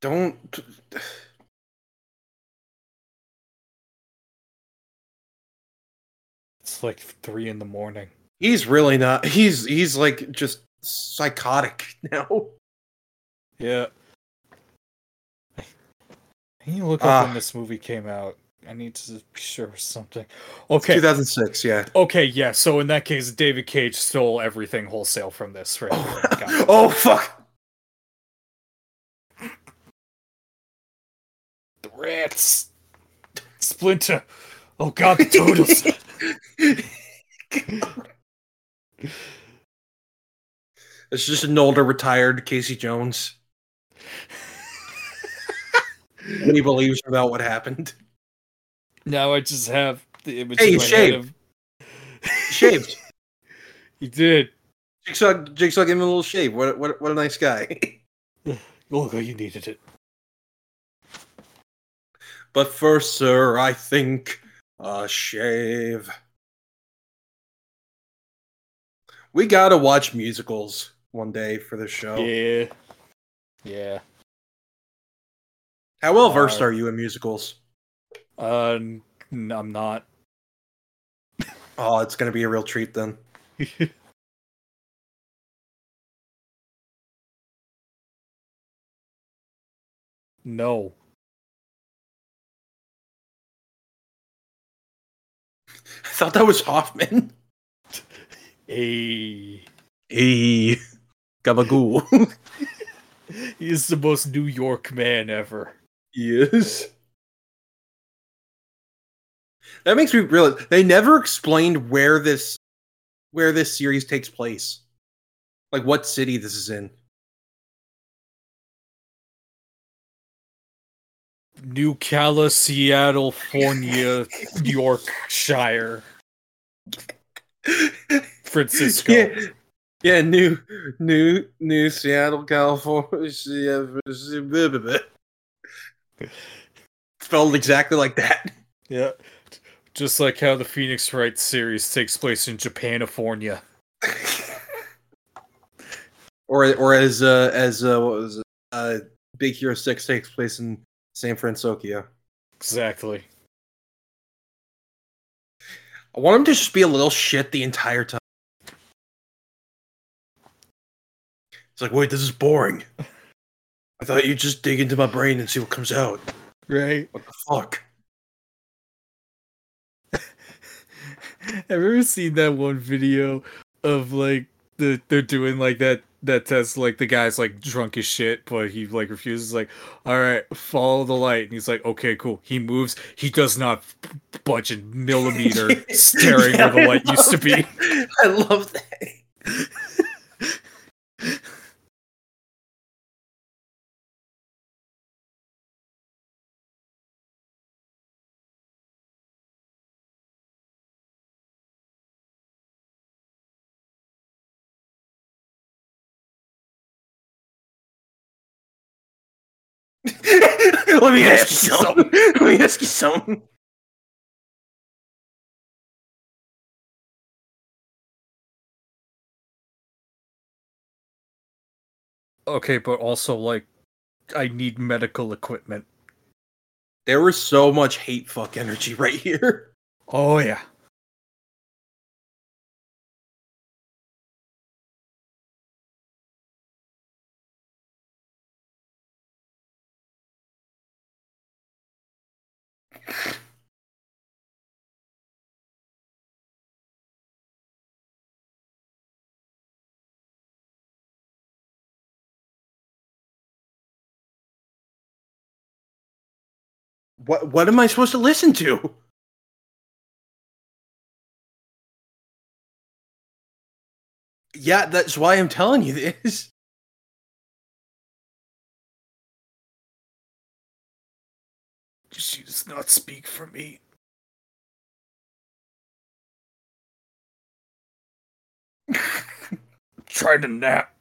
Don't. It's like three in the morning. He's really not. He's he's like just psychotic (laughs) now. Yeah. Can you look up Ah. when this movie came out? I need to be sure of something. Okay. 2006, yeah. Okay, yeah. So in that case, David Cage stole everything wholesale from this, right? Oh, (laughs) oh fuck. The rats. Splinter. Oh god, the turtles. (laughs) It's just an older, retired Casey Jones. (laughs) when he believes about what happened. Now I just have the image Hey, you shaved. Shaved. (laughs) he did. Jigsaw, Jigsaw gave him a little shave. What, what, what a nice guy. (laughs) Look, you needed it. but first, sir, I think a shave. We gotta watch musicals one day for the show. Yeah. Yeah. How well versed Uh, are you in musicals? Uh, n- I'm not. Oh, it's gonna be a real treat then. (laughs) no. I thought that was Hoffman. (laughs) Hey. Hey, gabagoo. (laughs) He's the most New York man ever. yes. That makes me realize they never explained where this where this series takes place. Like what city this is in. New Cala, Seattle, California, (laughs) Yorkshire, Francisco. Yeah, yeah, new, new, new Seattle, California. (laughs) Spelled exactly like that. Yeah. Just like how the Phoenix Wright series takes place in Japanifornia. (laughs) or, or as, uh, as uh, what was it? Uh, Big Hero Six takes place in San Francisco. Exactly. I want him to just be a little shit the entire time. It's like, wait, this is boring. (laughs) I thought you'd just dig into my brain and see what comes out. Right. What the fuck? Have you ever seen that one video of like the they're doing like that that test like the guy's like drunk as shit, but he like refuses like, all right, follow the light. And he's like, okay, cool. He moves, he does not budge a millimeter (laughs) staring Yeah, where the light used to love be. I love that. (laughs) (laughs) Let me ask you something. (laughs) Let me ask you something. Okay, but also like I need medical equipment. There was so much hate fuck energy right here. Oh yeah. What what am I supposed to listen to? Yeah, that's why I'm telling you this. She does not speak for me. (laughs) Try to nap.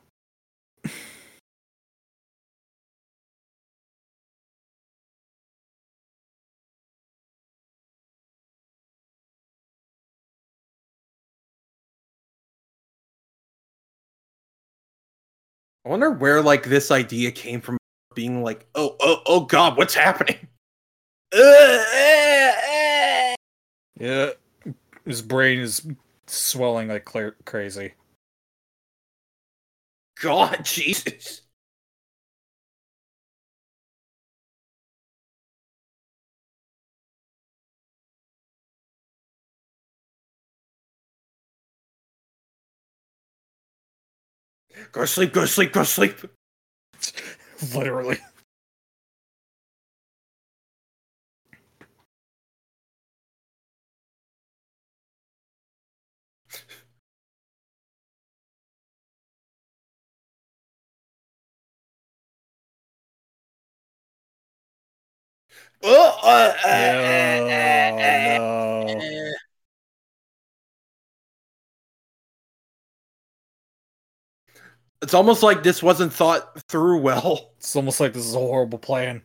I wonder where like this idea came from being like, oh, oh, oh god, what's happening? Eh, eh. Yeah. His brain is swelling like clear- crazy. God, (laughs) Jesus. Go sleep, go sleep, go sleep. (laughs) Literally. Oh, uh, uh, Oh, no. It's almost like this wasn't thought through well. It's almost like this is a horrible plan.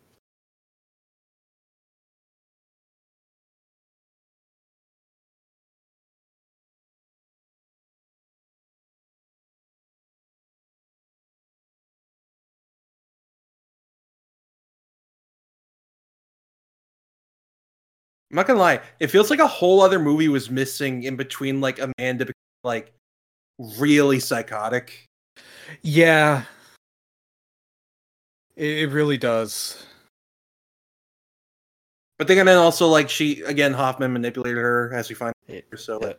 I'm not gonna lie, it feels like a whole other movie was missing in between like Amanda becoming, like really psychotic. Yeah. It, it really does. But then again, also like she again Hoffman manipulated her as we find Yeah, out. So yeah.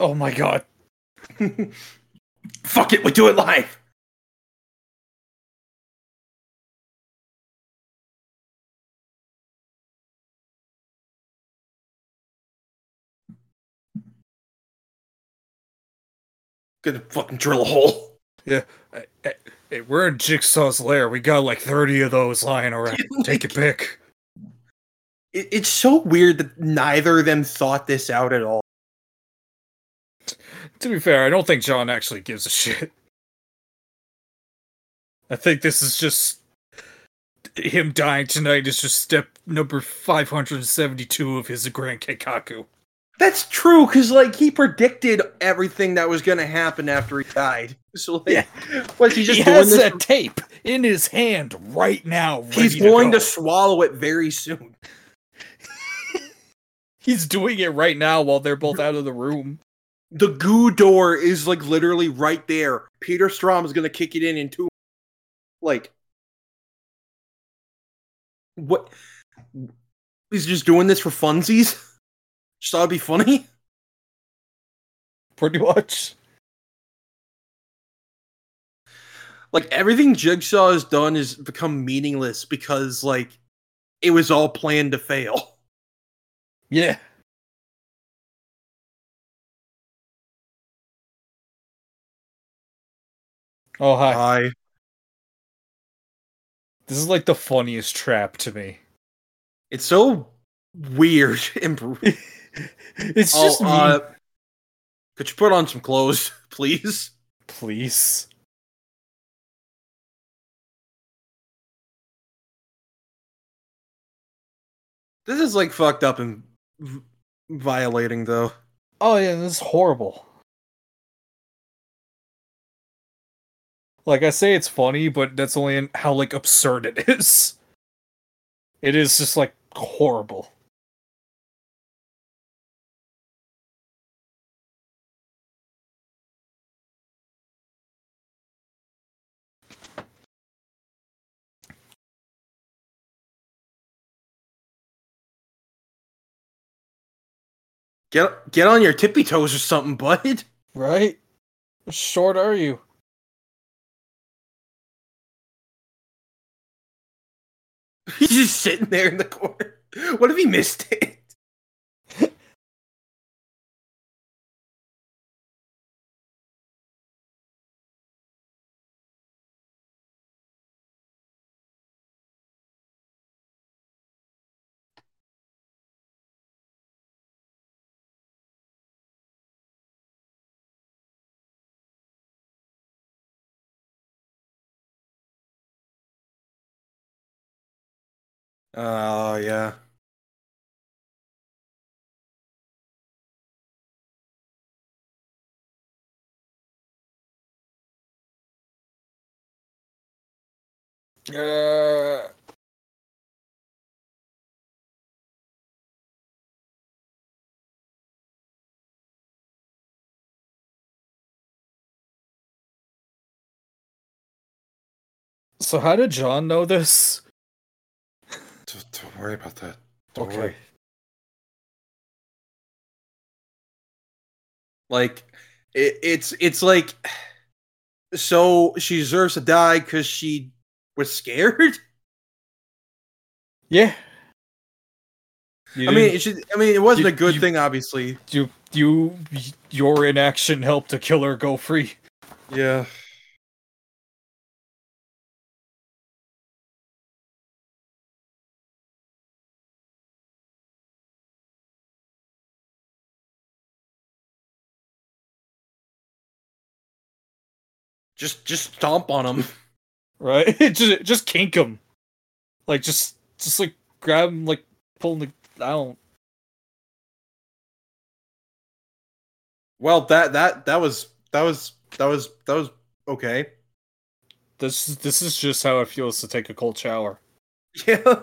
Oh my god. (laughs) fuck it, we do it live. Gonna fucking drill a hole. Hey, hey, hey, we're in Jigsaw's lair. We got like 30 of those lying around. Take your pick. It, it's so weird that neither of them thought this out at all. To be fair, I don't think John actually gives a shit. I think this is just him dying tonight is just step number 572 of his Grand Keikaku. That's true, because like he predicted everything that was gonna happen after he died. (laughs) So like, Yeah. was he just he doing has this? that for- tape in his hand right now. he's ready going go. to swallow it very soon. (laughs) He's doing it right now while they're both out of the room. The goo door is like literally right there. Peter Strahm is gonna kick it in in two. Like, what? He's just doing this for funsies. (laughs) Just thought it'd be funny. Pretty much. Like everything Jigsaw has done has become meaningless because like it was all planned to fail. Yeah. Oh hi. Hi. This is like the funniest trap to me. It's so weird (laughs) and It's Oh, just uh, could you put on some clothes, (laughs) please? Please. This is like fucked up and v- violating though. Oh yeah, this is horrible. Like I say it's funny, but that's only in how like absurd it is. It is just like horrible. Get get on your tippy toes or something, bud. (laughs) Right? How short are you? He's just sitting there in the corner. What if he missed it? Oh yeah. Uh, so how did John know this? Don't, don't worry about that. Don't Okay. worry. Like it, it's it's like so she deserves to die because she was scared. Yeah. You I mean, it should, I mean, it wasn't You- a good you- thing, obviously. you you your inaction helped the killer go free. Yeah. Just, just stomp on him. (laughs) Right? (laughs) just just kink him. Like just just like grab him like pull him the I don't Well, that that that was that was that was that was okay. this this is just how it feels to take a cold shower. (laughs) Yeah.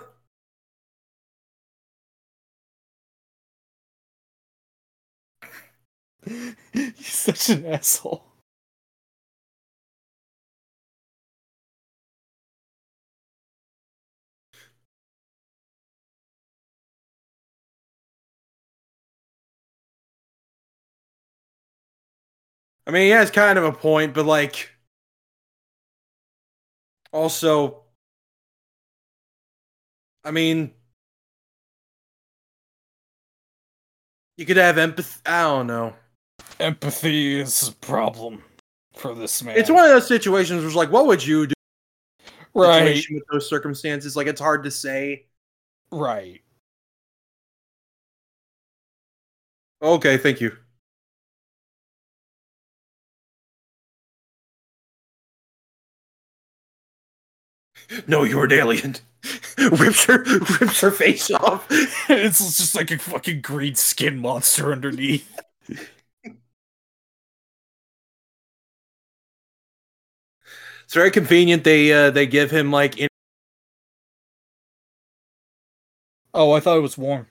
He's such an asshole. I mean, he has kind of a point, but like, also, I mean, you could have empathy. I don't know. Empathy is a problem for this man. It's one of those situations where it's like, what would you do? right, with those circumstances? Like, it's hard to say. right. Okay, thank you. No, you're an alien. (laughs) rips her rips her face off. (laughs) it's just like a fucking green skin monster underneath. (laughs) It's very convenient. They uh, they give him like in- Oh, I thought it was warm.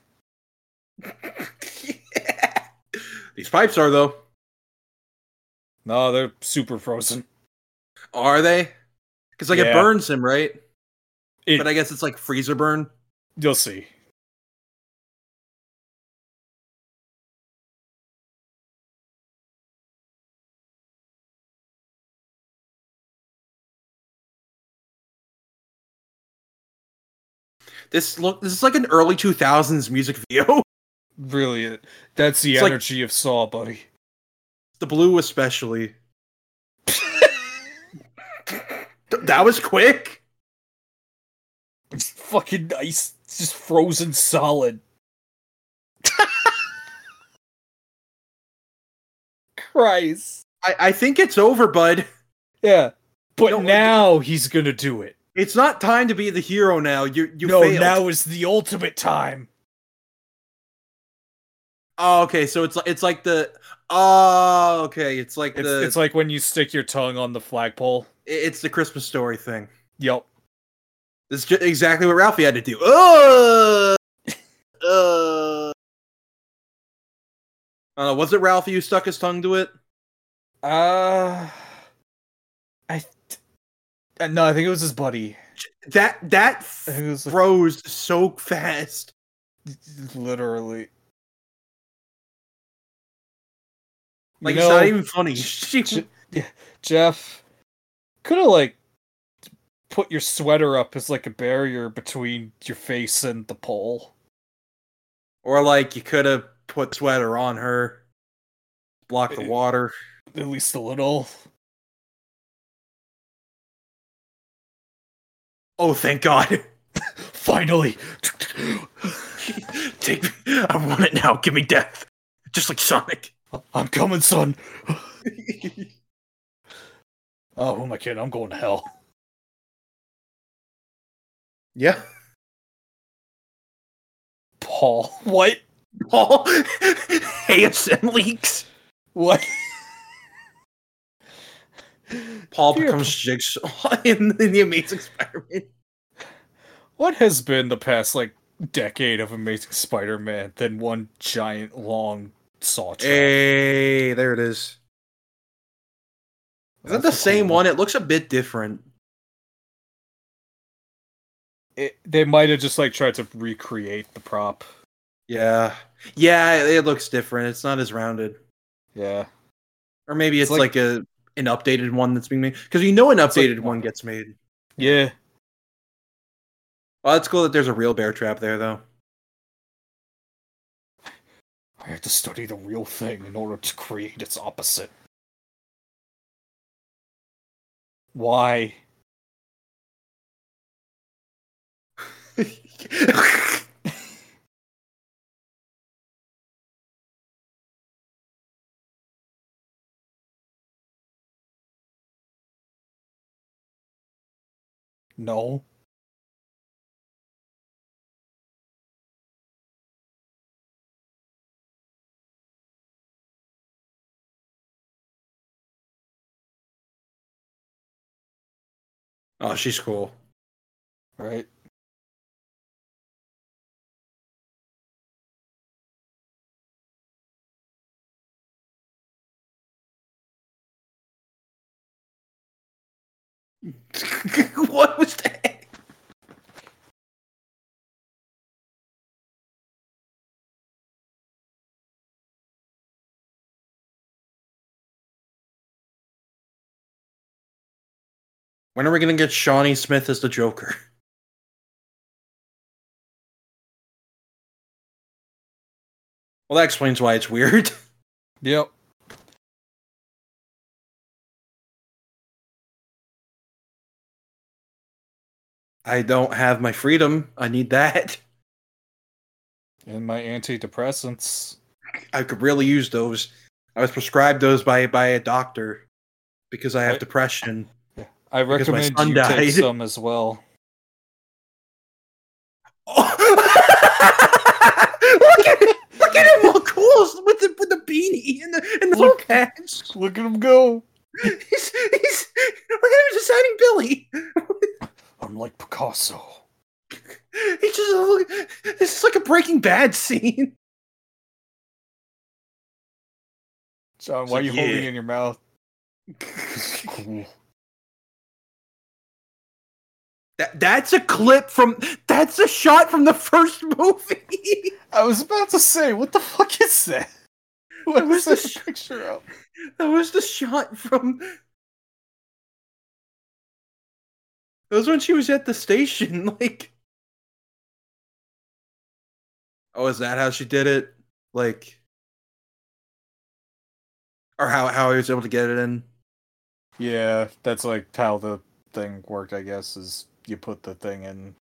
these pipes are though. No, they're super frozen. Are they? Because like it burns him, right? It- but I guess it's like freezer burn. You'll see. This look. This is like an early two thousands music (laughs) video. Really, it- that's the It's like- energy of Saw, buddy. the blue especially. Th- that was quick. It's fucking ice. It's just frozen solid. (laughs) Christ. I, I think it's over, bud. Yeah. But No, now he's gonna do it. It's not time to be the hero now. You you no, failed. now is the ultimate time. Oh, okay. So it's like it's like the oh, okay. It's like It's, the it's like when you stick your tongue on the flagpole. It's the Christmas story thing. Yep. This is exactly what Ralphie had to do. Uh, (laughs) uh. Uh, was it Ralphie who stuck his tongue to it? Uh, I. Uh, no, I think it was his buddy. That that was like, froze so fast. literally. Like You it's know, not even funny. She- J- (laughs) Jeff could have like put your sweater up as like a barrier between your face and the pole. or like you could have put sweater on her, block the Eh. water. At least a little. Oh, thank God! (laughs) Finally. (laughs) Take me. I want it now. Give me death, just like Sonic. I'm coming, son. (laughs) Oh, who am I kidding? I'm going to hell. (laughs) yeah. Paul. What? Paul, (laughs) ASM leaks. What? Paul Dear becomes Jigsaw in, (laughs) in the Amazing Spider-Man. What has been the past like decade of Amazing Spider-Man than one giant long saw trap? Hey, there it is. Is that the That's same cool- one? It looks a bit different. It, they might have just like tried to recreate the prop. Yeah, yeah, it looks different. It's not as rounded, Yeah. or maybe it's, It's like, like- a an updated one that's being made because you know an It's like- updated one gets made. Yeah. Well, that's cool that there's a real bear trap there, though. I have to study the real thing in order to create its opposite. Why? (laughs) No. Oh, she's cool. Right? (laughs) what was that? When are we gonna get Shawnee Smith as the Joker? (laughs) Well, that explains why it's weird. (laughs) Yep. I don't have my freedom. I need that. And my antidepressants. I could really use those. I was prescribed those by by a doctor because I have Right. depression. I recommend you died. take (laughs) some as well. Oh. (laughs) look at look at him all cool with the with the beanie and the and the look, patch. Look at him go. He's he's look at him deciding Billy. (laughs) I'm like Picasso. He just look, this is like a Breaking Bad scene. John, why are you yeah. holding in your mouth? cool. That that's a clip from that's a shot from the first movie. (laughs) I was about to say, what the fuck is that? (laughs) What was was the sh- picture of? that was the shot from That was when she was at the station, (laughs) like Oh, is that how she did it? Like or how how he was able to get it in? Yeah, that's like how the thing worked, I guess, is you put the thing in.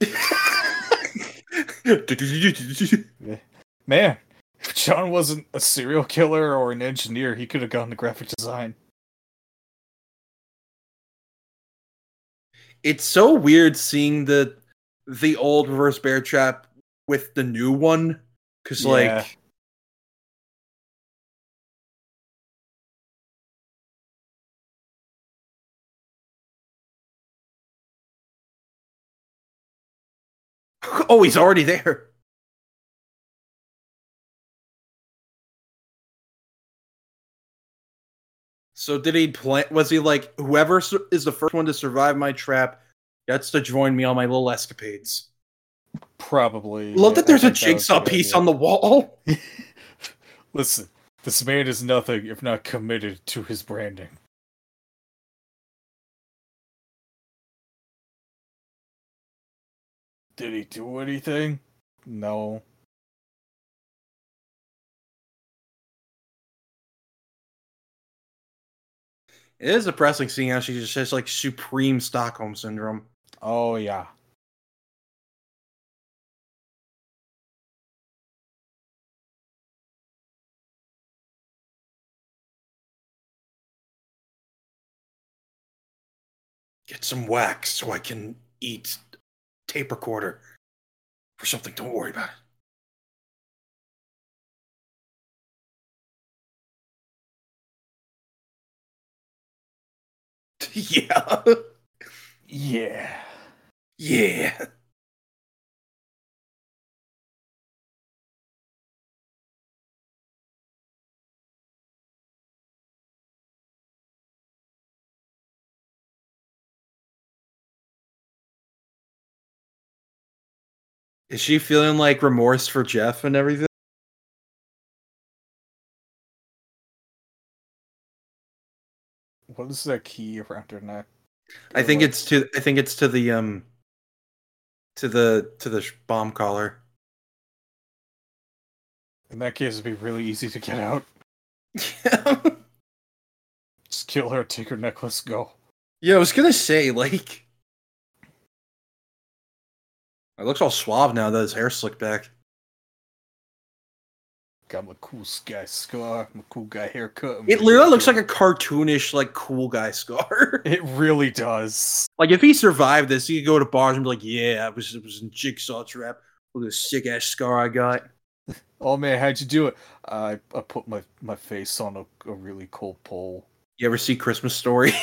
(laughs) Man, if John wasn't a serial killer or an engineer, he could have gone to graphic design. it's so weird seeing the the old reverse bear trap with the new one because Yeah. like (laughs) oh he's already there so did he plan was he like whoever su- is the first one to survive my trap gets to join me on my little escapades Probably. Love that there's a think that was jigsaw piece idea. on the wall. (laughs) Listen, this man is nothing if not committed to his branding. Did he do anything? No. It is depressing seeing how she just has like supreme Stockholm syndrome. Oh yeah. Get some wax so I can eat tape recorder or something. Don't worry about it. (laughs) yeah. Yeah. Yeah. Is she feeling like remorse for Jeff and everything? What is that key around her neck? I think it's to I think it's to the um to the to the bomb collar. In that case, it'd be really easy to get out. Yeah. (laughs) Just kill her, take her necklace, go. Yeah, I was gonna say like, it looks all suave now that his hair slicked back. Got my cool guy scar, my cool guy haircut. It literally looks like a cartoonish, like cool guy scar. (laughs) It really does. like if he survived this, he could go to bars and be like, "Yeah, I was it was in Jigsaw Trap. Look at this sick ass scar I got." Oh man, how'd you do it? I I put my my face on a, a really cold pole. You ever see Christmas Story? (laughs)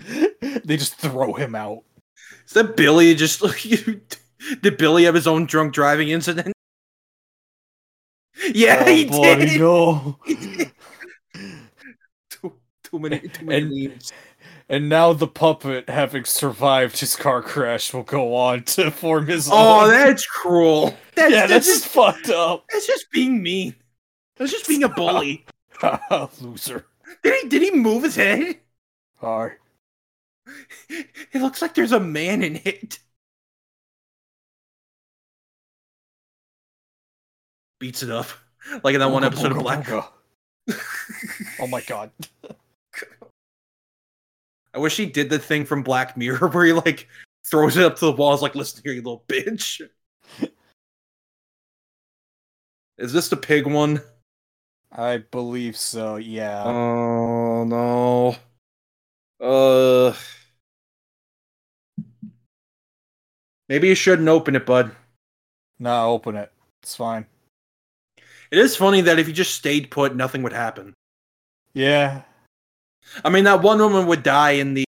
(laughs) they just throw him out. Is that Billy just (laughs) did Billy have his own drunk driving incident? Yeah, oh, he bloody did. no. (laughs) Too, too many, too many And- memes. And now the puppet, having survived his car crash, will go on to form his Oh, own. Oh, that's cruel. That's, yeah, that's that's just just fucked up. that's just being mean. That's just being a bully. (laughs) Loser. Did he did he move his head? Hi. (laughs) It looks like there's a man in it. Beats it up. Like in that one episode of Black. Oh my god. (laughs) I wish he did the thing from Black Mirror where he like throws it up to the walls like listen here, you little bitch. (laughs) Is this the pig one? I believe so, yeah. Oh no. Uh Maybe you shouldn't open it, bud. nah, open it. It's fine. It is funny that if you just stayed put, nothing would happen. Yeah. I mean, that one woman would die in the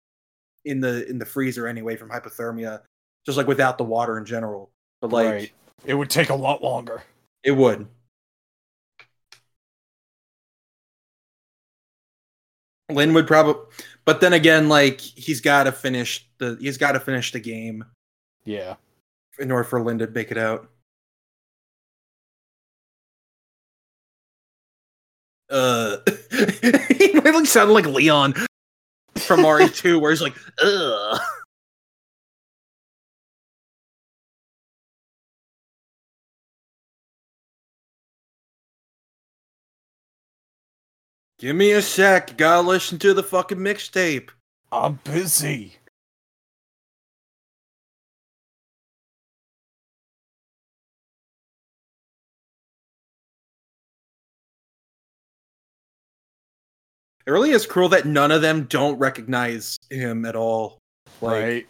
in the in the freezer anyway from hypothermia, just like without the water in general. But like, right. It would take a lot longer. it would. Lynn would probably, but then again, like he's got to finish the he's got to finish the game Yeah. in order for Lynn to make it out. Uh, (laughs) he might like sound like Leon from RE2, (laughs) where he's like, ugh. Give me a sec. Gotta listen to the fucking mixtape. I'm busy. It really is cruel that none of them don't recognize him at all. Like, right.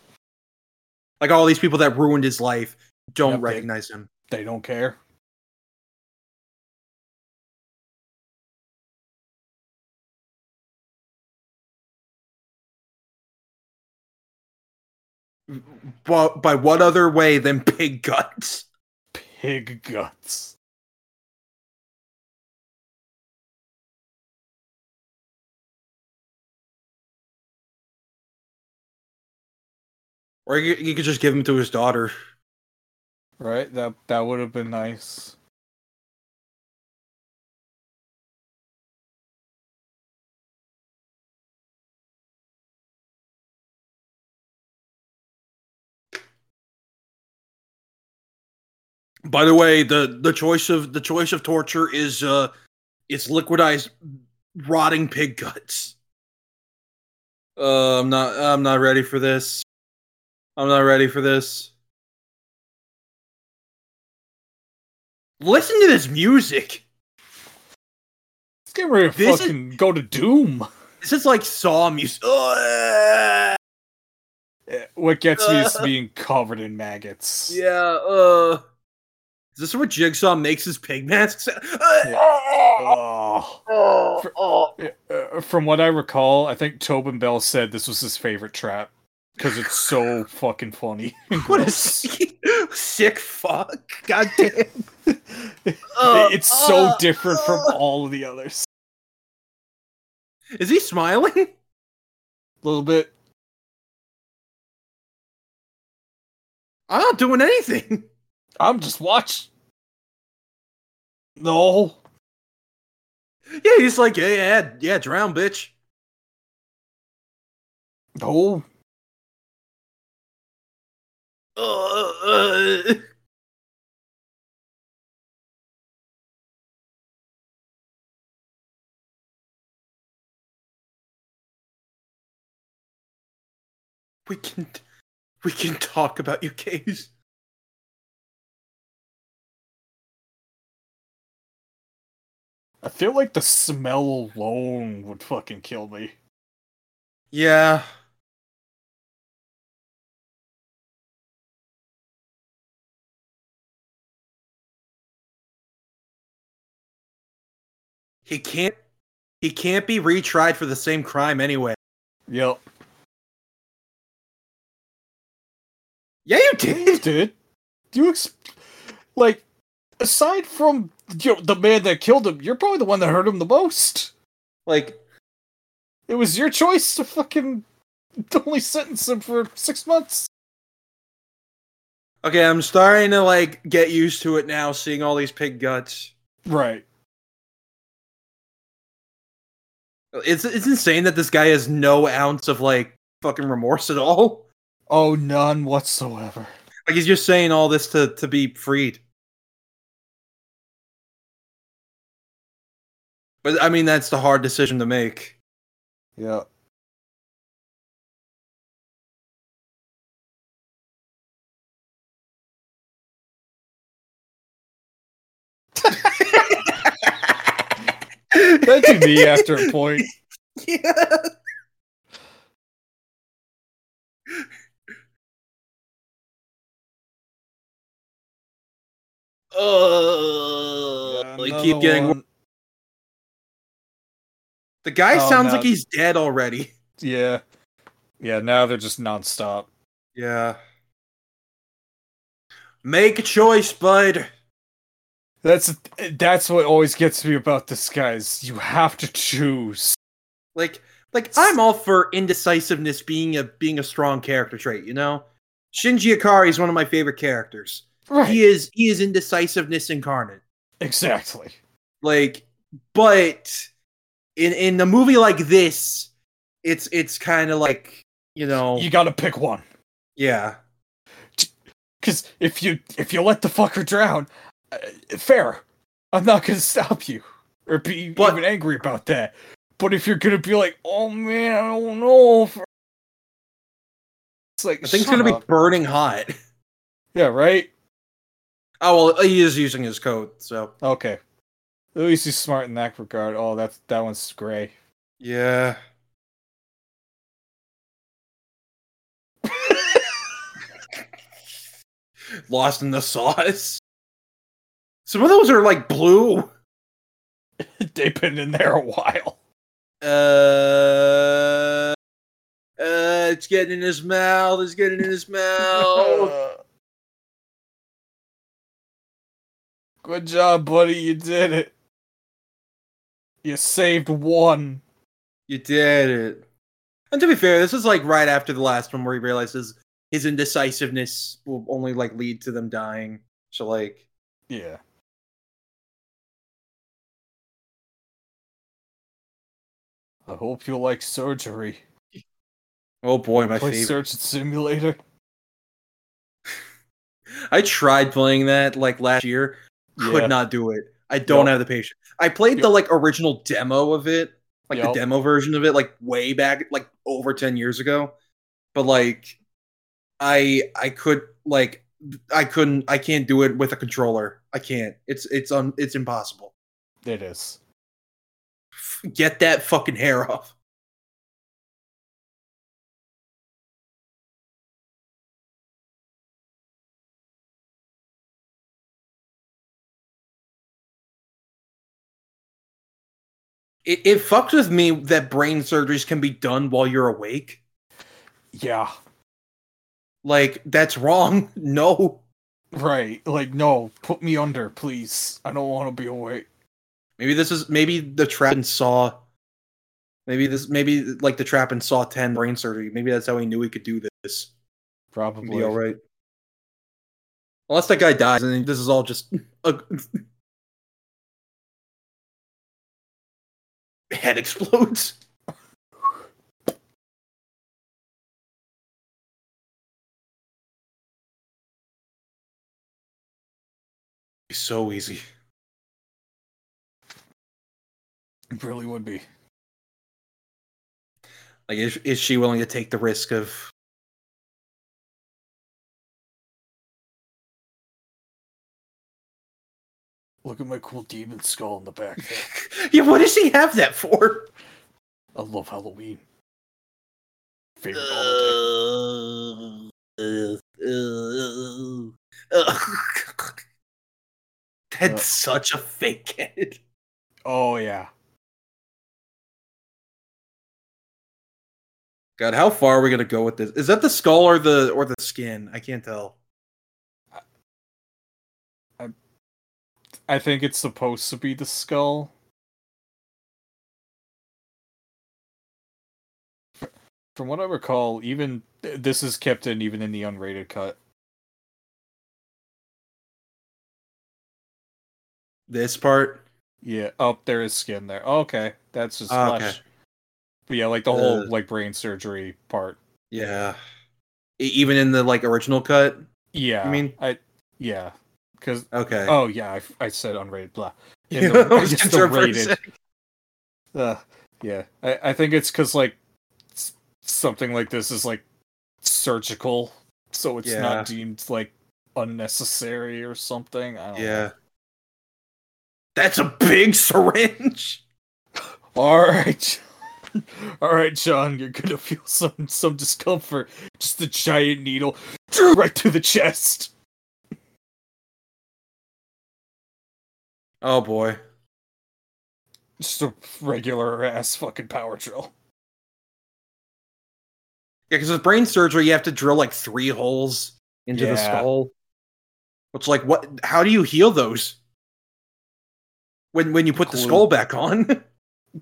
like all these people that ruined his life don't Yep, they- recognize him. They don't care. But by what other way than (laughs) pig guts? Pig guts. Or you, you could just give him to his daughter. Right? That that would have been nice. By the way, the the choice of the choice of torture is uh it's liquidized rotting pig guts. Uh, I'm not I'm not ready for this. I'm not ready for this. Listen to this music. Let's get ready to This is- fucking go to Doom. This is like Saw music. (laughs) Eh, What gets me is Uh. (laughs) being covered in maggots. Yeah, uh Is this what Jigsaw makes his pig masks? (laughs) sound? Oh. Oh. Uh, From what I recall, I think Tobin Bell said this was his favorite trap because it's so fucking funny. (laughs) What a sick, sick fuck. God damn. (laughs) Uh, it's so uh, different from uh. all of the others. Is he smiling? A little bit. I'm not doing anything. I'm just watch. No. Yeah, he's like, yeah, yeah, yeah, drown, bitch. No. Uh, uh. We can, we can talk about your case. I feel like the smell alone would fucking kill me. Yeah. He can't he can't be retried for the same crime anyway. Yep. Yeah, you did. did. You ex- like aside from you know, the man that killed him, you're probably the one that hurt him the most. Like It was your choice to fucking only sentence him for six months. okay, I'm starting to like get used to it now seeing all these pig guts. Right. It's it's insane that this guy has no ounce of like fucking remorse at all. Oh, none whatsoever. Like he's just saying all this to to be freed. But I mean that's the hard decision to make. Yeah. That'd be me after a point. (laughs) yeah. Uh, Yeah. Like, keep getting- one. The guy Oh, sounds no. like he's dead already. Yeah. Yeah, now they're just nonstop. Yeah. Make a choice, bud. That's that's what always gets me about this guy is you have to choose. Like, like I'm all for indecisiveness being a being a strong character trait. You know, Shinji Ikari is one of my favorite characters. Right. He is he is indecisiveness incarnate. Exactly. Like, but in in a movie like this, it's it's kind of like you know, You gotta pick one. yeah, Cause if you if you let the fucker drown, uh, fair. I'm not gonna stop you or be But- even angry about that. But if you're gonna be like, oh man, I don't know, if-" it's like the thing's gonna up. be burning hot. yeah, right. Oh well, he is using his code, so Okay, at least he's smart in that regard. Oh, that's that one's gray. yeah. (laughs) Lost in the sauce. Some of those are like blue. (laughs) They've been in there a while. Uh, uh, it's getting in his mouth. It's getting in his mouth. (laughs) Good job, buddy. You did it. You saved one. you did it. And to be fair, this is like right after the last one where he realizes his indecisiveness will only like lead to them dying. So like, Yeah. I hope you like surgery. oh boy, my Play favorite. Surgeon Simulator. (laughs) I tried playing that like last year. Could Yeah. not do it. I don't Yup. have the patience. I played the like original demo of it, like Yup. the demo version of it, like way back, like over ten years ago. But like, I I could like I couldn't I can't do it with a controller. I can't. It's it's un it's impossible. It is. Get that fucking hair off. It, it fucks with me that brain surgeries can be done while you're awake. Yeah. Like, that's wrong. (laughs) No. Right. Like, no, put me under, please. I don't want to be awake. Maybe this is maybe the trap and Saw. Maybe this maybe like the trap and Saw 10 brain surgery. Maybe that's how he knew he could do this. Probably. Be alright. Unless that guy dies and this is all just a (laughs) head explodes. (laughs) So easy. It really would be. Like, is, is she willing to take the risk of? Look at my cool demon skull in the back (laughs) yeah, what does she have that for? I love Halloween. Favorite holiday. (laughs) That's Uh. such a fake head. Oh yeah. God, how far are we gonna go with this? Is that the skull or the or the skin? I can't tell. I think it's supposed to be the skull. From what I recall, even this is kept in even in the unrated cut. This part. Yeah. Oh, there is skin there. Okay, that's just Ah, flesh. okay. But yeah, like the whole Uh. like brain surgery part. Yeah. Even in the like original cut. Yeah. I mean? I yeah. Because Okay. oh yeah, I, I said unrated. Blah. (laughs) In the, I the concerned for a rated. Uh, yeah, I, I think it's because like something like this is like surgical, so it's Yeah. not deemed like unnecessary or something. I don't Yeah. That's a big syringe. (laughs) All right, (laughs) all right, John, you're gonna feel some some discomfort. Just a giant needle right to the chest. Oh boy. Just a regular ass fucking power drill. Yeah, because with brain surgery, you have to drill like three holes into the skull. Which, like, what? How do you heal those? When when you put the skull back on?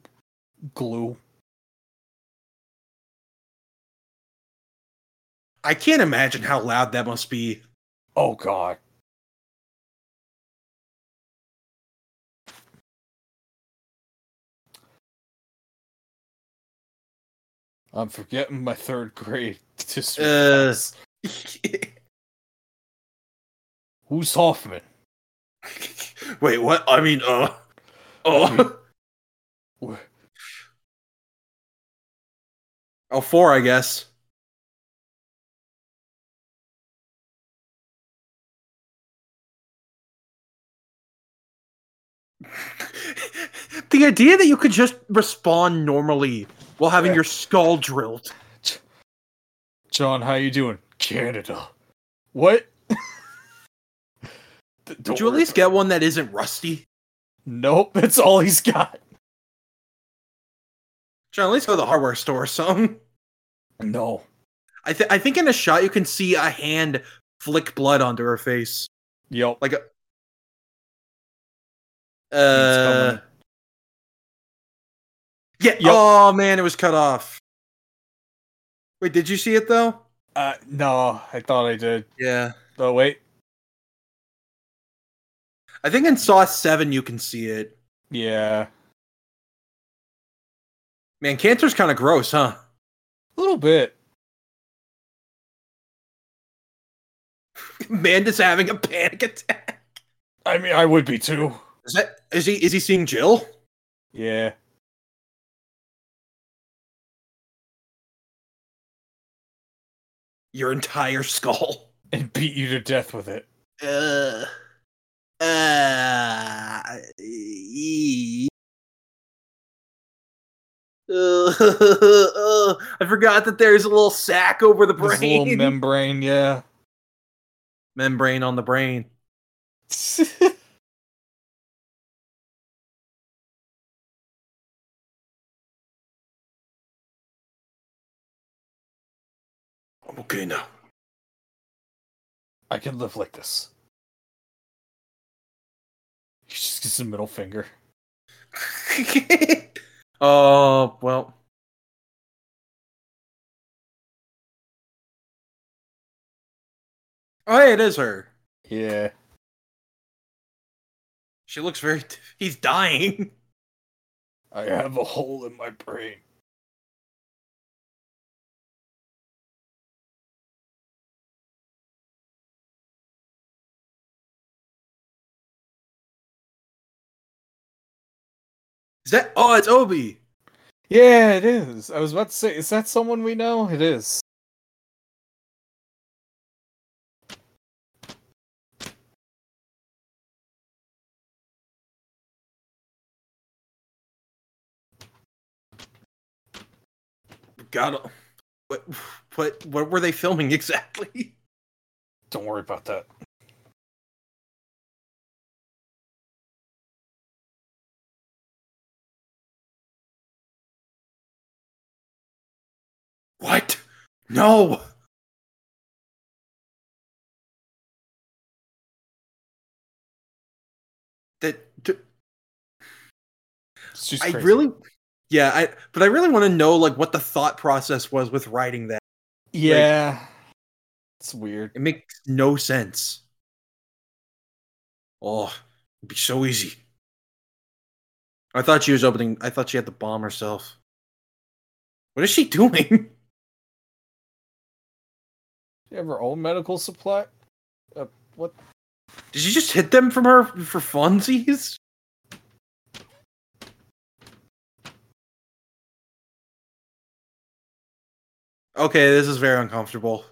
(laughs) Glue. I can't imagine how loud that must be. Oh god. I'm forgetting my third grade (laughs) history Uh. (laughs) Who's Hoffman? (laughs) Wait, what? I mean, uh, oh, oh, four, I guess. (laughs) the idea that you could just respond normally while having Yeah. your skull drilled. John, how you doing? Canada. What? (laughs) Did don't you at least get one that isn't rusty? Nope, (laughs) that's all he's got. John, at least go to the hardware store or something. No. I, th- I think in a shot you can see a hand flick blood onto her face. Yep. Like a. Uh, yeah. Yep. Oh man, it was cut off. Wait, did you see it though? Uh, no, I thought I did. Yeah. Oh wait. I think in Saw Seven you can see it. Yeah. Man, cancer's kind of gross, huh? A little bit. (laughs) Amanda's having a panic attack. I mean, I would be too. Is that is he is he seeing Jill? Yeah. Your entire skull. (laughs) And beat you to death with it. Uh. Uh. ee. (laughs) Uh, I forgot that there's a little sack over the brain. little membrane, yeah. Membrane on the brain. (laughs) I'm okay now. I can live like this. (laughs) He just gets a middle finger. oh (laughs) well. Oh, hey, it is her. Yeah. She looks very. (laughs) He's dying. I have a hole in my brain. Is that? Oh, it's Obi. Yeah, it is. I was about to say, is that someone we know? It is. God, what? What? What were they filming exactly? (laughs) Don't worry about that. What? No. That. d- It's just I crazy. really. Yeah, I. But I really want to know like what the thought process was with writing that. Yeah. it's weird. It makes no sense. Oh, it'd be so easy. I thought she was opening. I thought she had the bomb herself. What is she (laughs) doing? Have her own medical supply? Uh, what? Did you just hit them from her for funsies? Okay, this is very uncomfortable.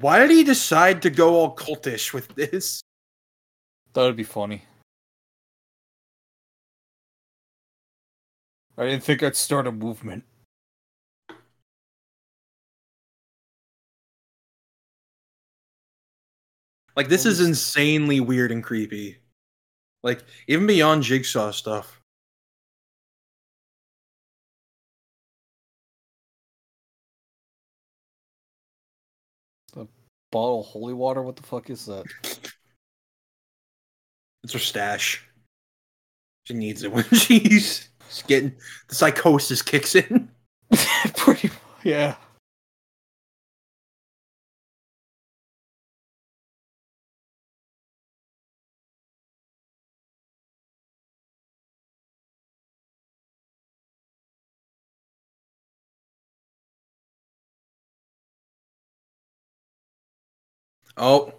Why did he decide to go all cultish with this? That would be funny. I didn't think I'd start a movement. Like this is insanely weird and creepy. Like even beyond jigsaw stuff. Bottle of holy water? What the fuck is that? It's her stash. She needs it when she's, (laughs) she's getting the psychosis kicks in. (laughs) Pretty yeah. Oh.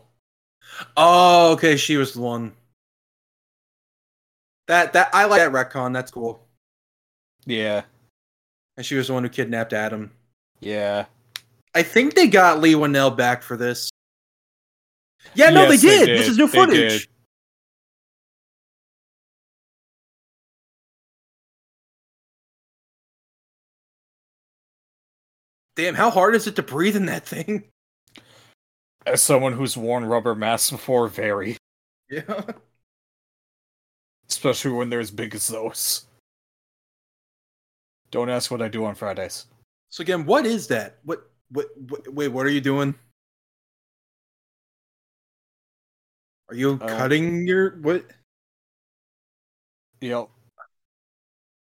Oh, okay, she was the one. That that I like that retcon, that's cool. Yeah. And she was the one who kidnapped Adam. Yeah. I think they got Leigh Whannell back for this. Yeah, no, Yes, they, they did. This is new They footage. did. Damn, how hard is it to breathe in that thing? As someone who's worn rubber masks before, very. Yeah. Especially when they're as big as those. Don't ask what I do on Fridays. So again, what is that? What what, what wait, what are you doing? Are you Uh, cutting your what? Yep.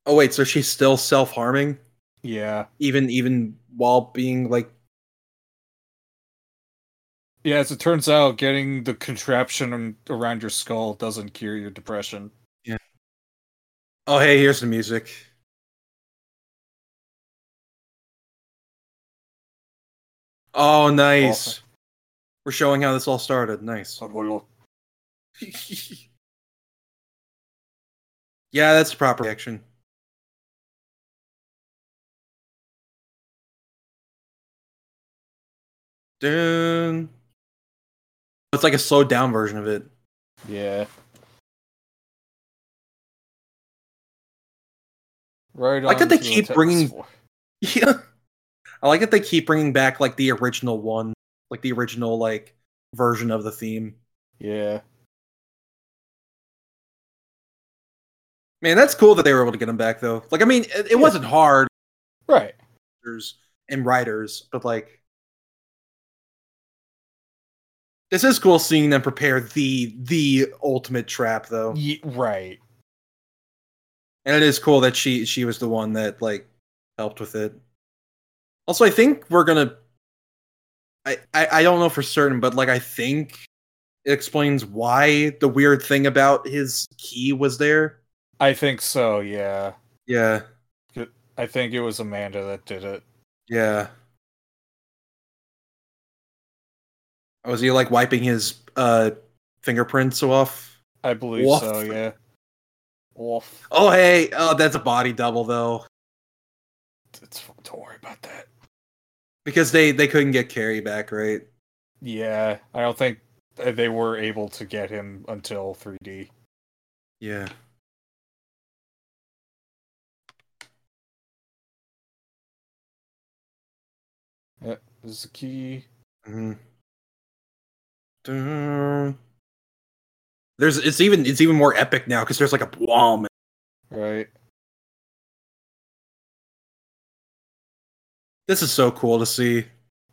Oh wait, so she's still self-harming Yeah. even even while being like Yeah, as it turns out, getting the contraption around your skull doesn't cure your depression. Yeah. Oh hey, here's the music. Oh nice. Awesome. We're showing how this all started. Nice. (laughs) yeah, that's the proper action. Dun. It's like a slowed down version of it. Yeah. Right. I like that they keep bringing-. (laughs) Yeah. I like that they keep bringing back like the original one, like the original like version of the theme. Yeah. Man, that's cool that they were able to get them back though. Like, I mean, it, it Yeah. wasn't hard Right. and writers, but like, this is cool seeing them prepare the the ultimate trap though, Ye- right. and it is cool that she she was the one that like helped with it. Also, I think we're gonna. I, I I don't know for certain, but like I think it explains why the weird thing about his key was there. I think so. Yeah. Yeah, I think it was Amanda that did it. yeah. Was he like wiping his uh fingerprints off? I believe Woof. so. Yeah. Wolf. Oh hey, oh that's a body double though, It's, don't worry about that. because they they couldn't get Cary back, right? Yeah, I don't think uh, they were able to get him until 3D. Yeah. Yeah, this is the key. Mhm. There's it's even it's even more epic now because there's like a bomb. Right. This is so cool to see.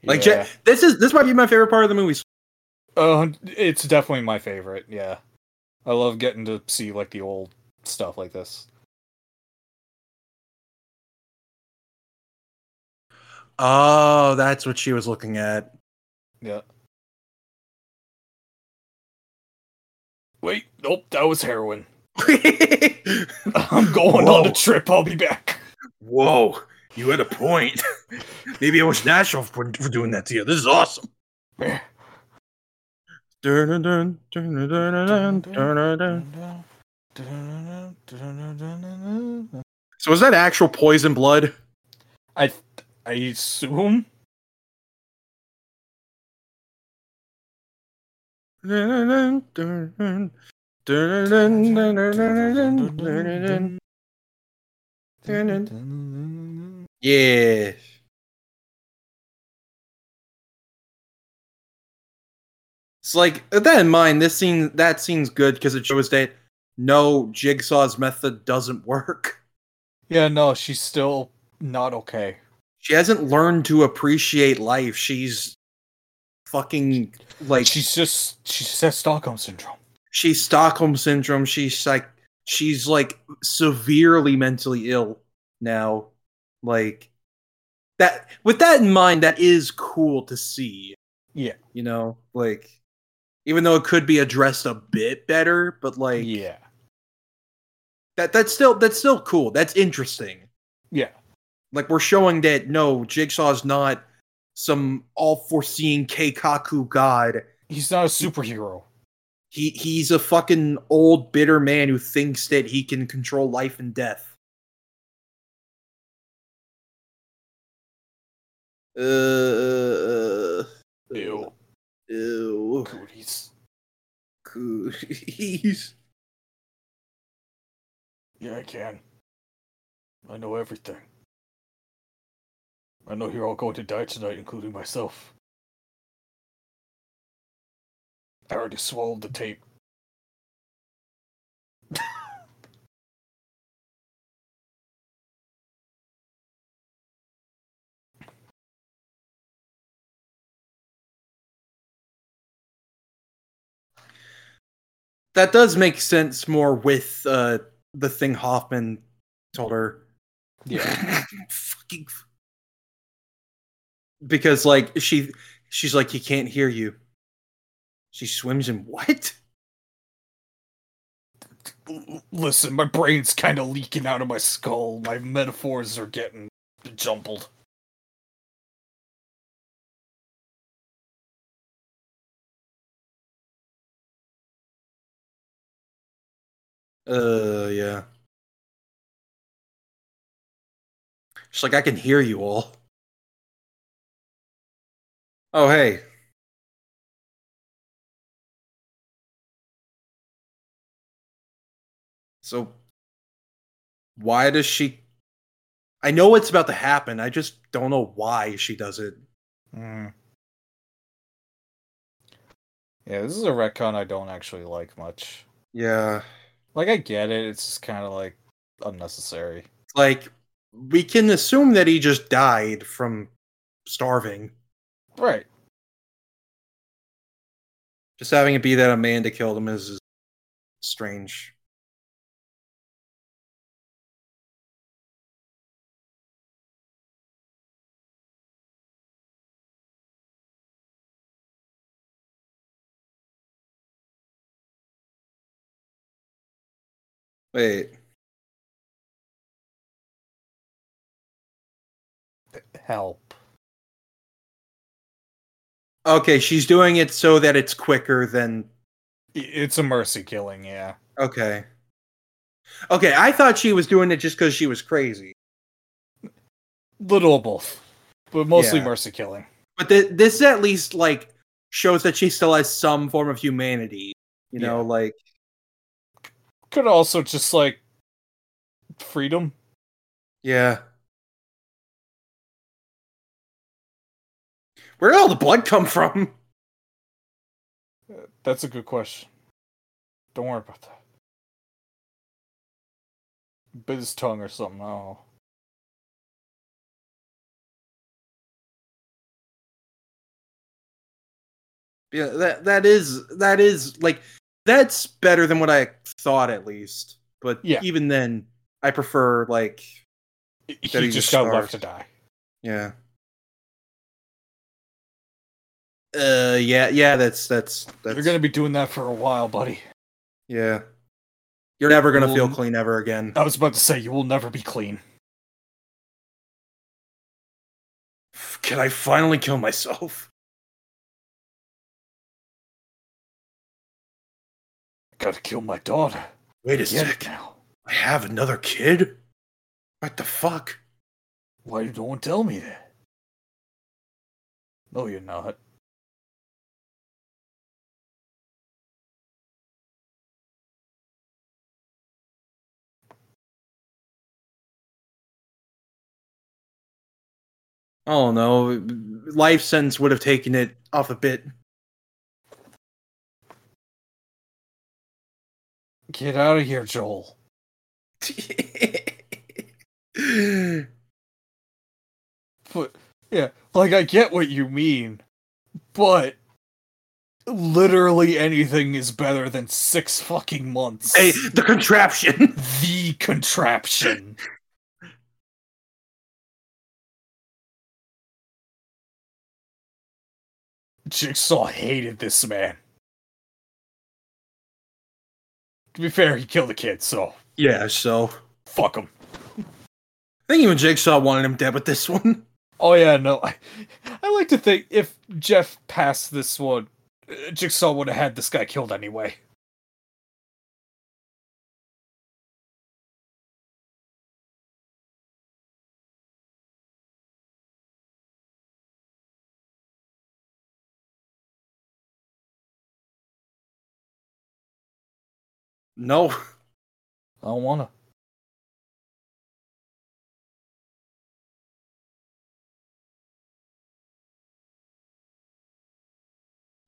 Like yeah. This is this might be my favorite part of the movie. Uh, it's definitely my favorite. Yeah, I love getting to see like the old stuff like this. Oh, that's what she was looking at. Yeah. Wait, nope, that was heroin. (laughs) I'm going Whoa. on a trip. I'll be back. Whoa, you had a point. (laughs) Maybe I was natural for, for doing that to you. This is awesome. (laughs) So is that actual poison blood? I I assume Yeah. It's like with that in mind, this scene that scene's good because it shows that no Jigsaw's method doesn't work. Yeah, no, she's still not okay. She hasn't learned to appreciate life. She's fucking like She's just she just has Stockholm syndrome. she's Stockholm syndrome. She's like she's like severely mentally ill now. Like that with that in mind, that is cool to see. Yeah. You know, like even though it could be addressed a bit better, but like yeah. that that's still that's still cool. That's interesting. Yeah. Like we're showing that no, Jigsaw's not some all-foreseeing Keikaku god. He's not a superhero. He he's a fucking old bitter man who thinks that he can control life and death. Uh, uh, uh, Ew. ew. Cooties. Cooties. Yeah, I can. I know everything. I know you're all going to die tonight, including myself. I already swallowed the tape. That does make sense more with uh, the thing Hoffman told her. (laughs) (laughs) Yeah. Fucking. Because like she, she's like he can't hear you. She swims in what? Listen, my brain's kind of leaking out of my skull. My metaphors are getting jumbled. Uh, yeah. She's like I can hear you all. Oh hey. So why does she I know it's about to happen. I just don't know why she does it. Hmm. Yeah, this is a retcon I don't actually like much. Yeah. Like, I get it. It's just kind of like unnecessary. Like we can assume that he just died from starving. Right. Just having it be that Amanda killed him is, is strange. Wait. Help. Okay, she's doing it so that it's quicker than It's a mercy killing, yeah. okay. Okay, I thought she was doing it just because she was crazy. Little of both. But mostly Yeah. mercy killing. But th- this at least like shows that she still has some form of humanity. You know, Yeah. like Could also just like freedom. yeah. Where did all the blood come from? That's a good question. Don't worry about that. Bit his tongue or something. I. Yeah, that that is that is like that's better than what I thought at least. But Yeah. even then, I prefer like He he just got left to die. yeah. Uh yeah, yeah, that's that's that's You're gonna be doing that for a while, buddy. yeah. You're never gonna feel clean ever again. I was about to say you will never be clean. Can I finally kill myself? Gotta kill my daughter. Wait a Get sec. now. I have another kid? What the fuck? Why you don't tell me that? No, you're not. I don't know. Life sentence would have taken it off a bit. Get out of here, Joel. (laughs) But yeah, like I get what you mean, but literally anything is better than six fucking months. hey, the contraption. the contraption. (laughs) Jigsaw hated this man. To be fair, he killed a kid, so Yeah, so fuck him. I think even Jigsaw wanted him dead with this one. (laughs) Oh yeah, no. I, I like to think if Jeff passed this one, uh, Jigsaw would have had this guy killed anyway. No. I don't wanna.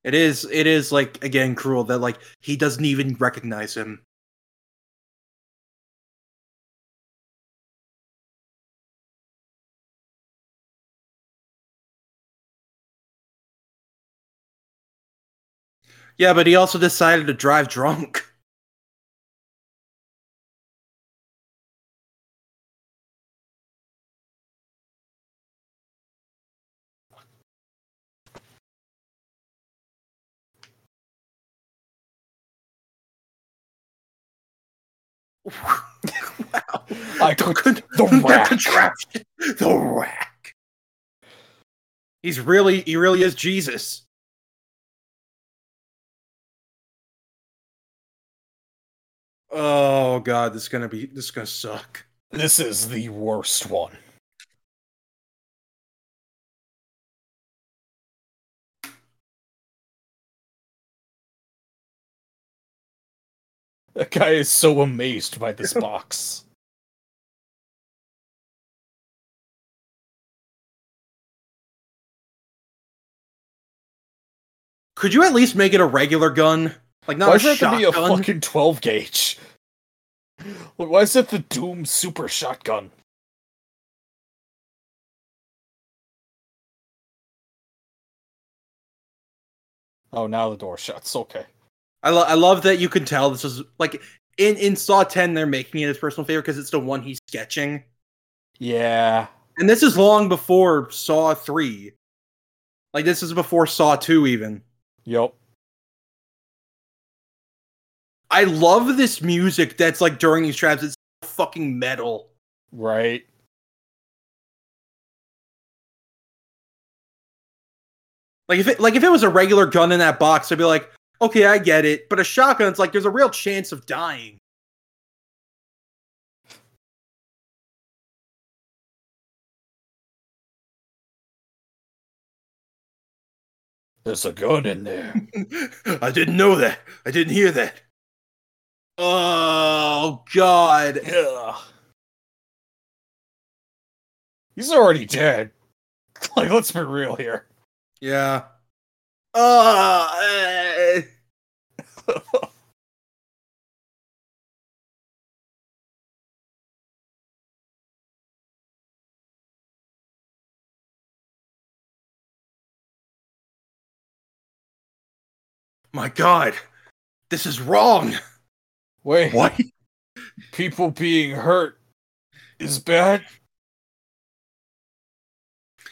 It is it is like again cruel that like he doesn't even recognize him. Yeah, but he also decided to drive drunk. (laughs) wow. I The, could the the rack. contraption. The rack. He's really he really is Jesus. Oh god, this is gonna be this is gonna suck. This is the worst one. That guy is so amazed by this (laughs) box. Could you at least make it a regular gun? Like not Why a does it have to be a shotgun? fucking 12 gauge? Why is it the Doom Super Shotgun? Oh, now the door shuts. Okay. I, lo- I love that you can tell this is like in in Saw 10 they're making it his personal favorite because it's the one he's sketching. Yeah. And this is long before Saw 3. Like this is before Saw 2 even. Yep. I love this music that's like during these traps. It's fucking metal. Right. Like if it like if it was a regular gun in that box, I'd be like, okay, I get it. But a shotgun, it's like there's a real chance of dying. There's a gun in there. (laughs) I didn't know that. I didn't hear that. Oh god. Ugh. He's already dead. (laughs) Like, let's be real here. Yeah. Uh, (laughs) eh. My god. This is wrong. Wait, What? people being hurt is bad?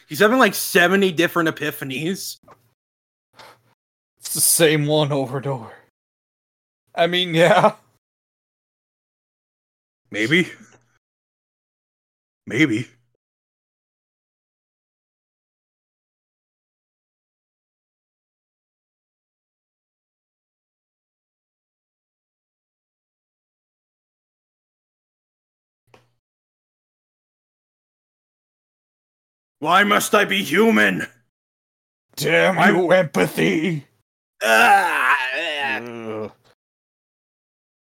He's having like 70 different epiphanies. It's the same one over and over. I mean, yeah. Maybe. Maybe. Why must I be human? Damn you, empathy. Ah, ah. Ugh.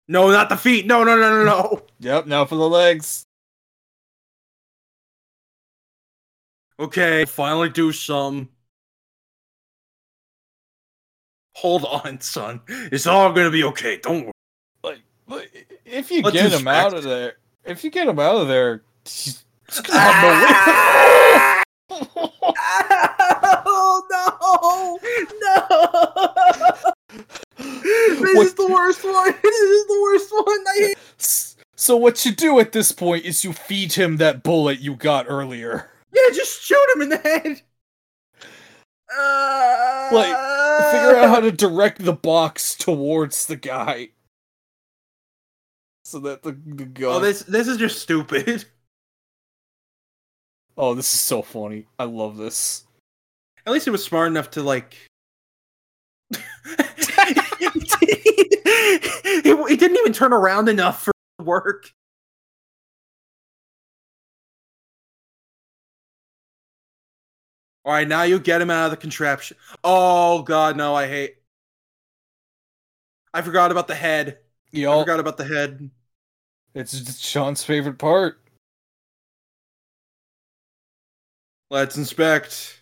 No, not the feet. No, no, no, no, no. (laughs) Yep, now for the legs. Okay, finally do some. Hold on, son. It's all gonna be okay. Don't worry. Like, like, if you Let's get him out of there, if you get him out of there, he's, he's gonna have no way. (laughs) (laughs) No! (laughs) This is the worst one. (laughs) This is the worst one. I hate. So what you do at this point is you feed him that bullet you got earlier. Yeah, just shoot him in the head. Uh, (laughs) Like, Figure out how to direct the box towards the guy. So that the, the gun. Oh, this this is just stupid. oh, this is so funny. I love this. At least he was smart enough to like. (laughs) he, he didn't even turn around enough for work. All right, now you get him out of the contraption. Oh god, no! I hate. I forgot about the head. I Y'all, forgot about the head. it's Sean's favorite part. Let's inspect.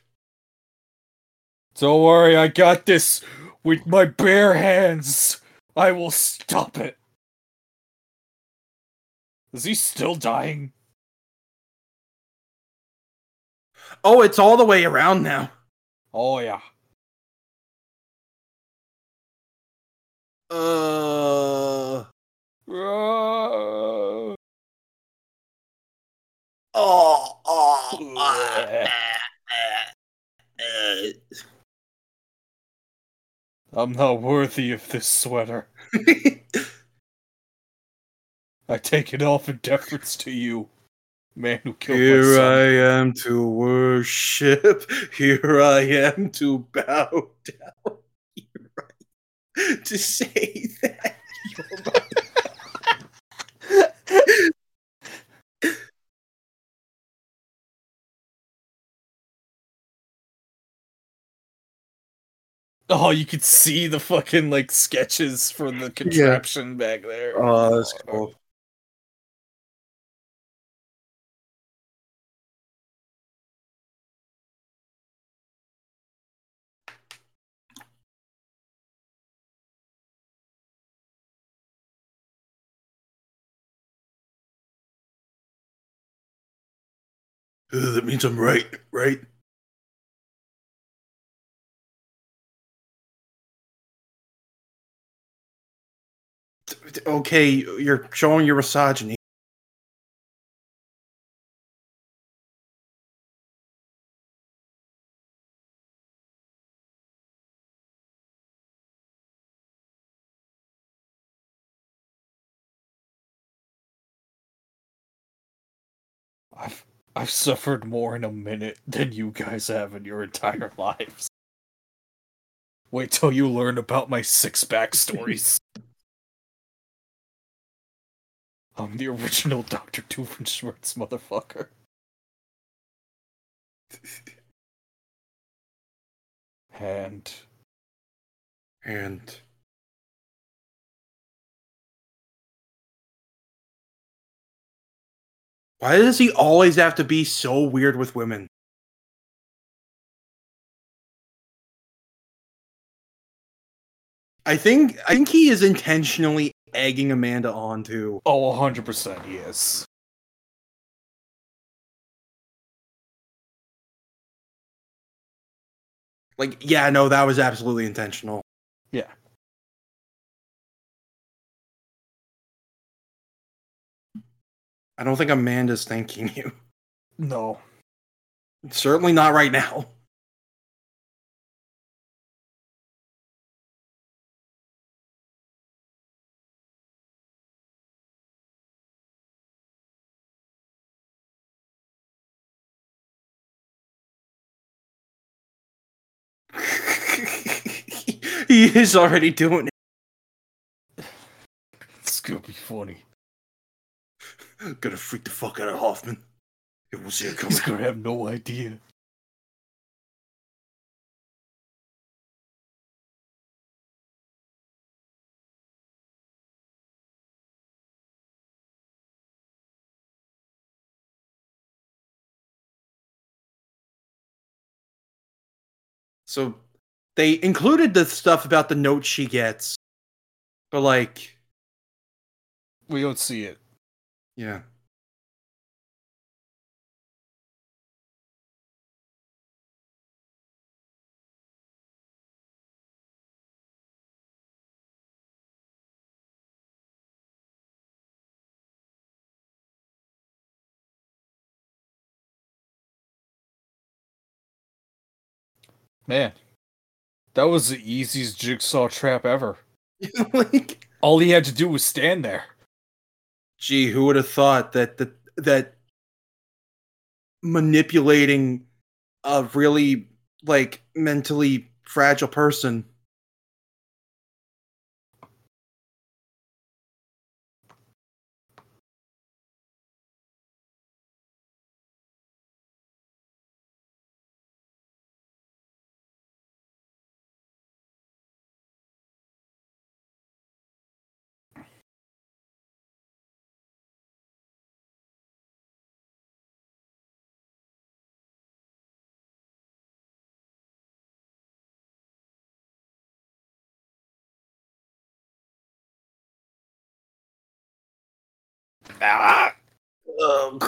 Don't worry, I got this with my bare hands. I will stop it. Is he still dying? Oh, it's all the way around now. Oh yeah. Uh. Uh, Oh. oh uh, (laughs) I'm not worthy of this sweater. (laughs) I take it off in deference to you, man who killed my Here son. I am to worship. (laughs) Here I am to bow (laughs) down. Here I am to say that you're my Oh, you could see the fucking like sketches for the contraption back there. Oh, that's cool. Uh, that means I'm right, right? Okay, you're showing your misogyny. I've I've suffered more in a minute than you guys have in your entire lives. Wait till you learn about my six backstories. (laughs) I'm the original Dr. Doofenshmirtz motherfucker. And And why does he always have to be so weird with women? I think I think he is intentionally egging Amanda on to oh, 100% he is. like yeah, no, that was absolutely intentional. Yeah. I don't think Amanda's thanking you. No. Certainly not right now. He is already doing it. It's gonna be funny. Gonna freak the fuck out of Hoffman. It see it coming. He's gonna have no idea. So they included the stuff about the note she gets, but like, We don't see it. yeah. Man, that was the easiest jigsaw trap ever. (laughs) like, All he had to do was stand there. gee, who would have thought that that that manipulating a really like mentally fragile person Ah! Ugh.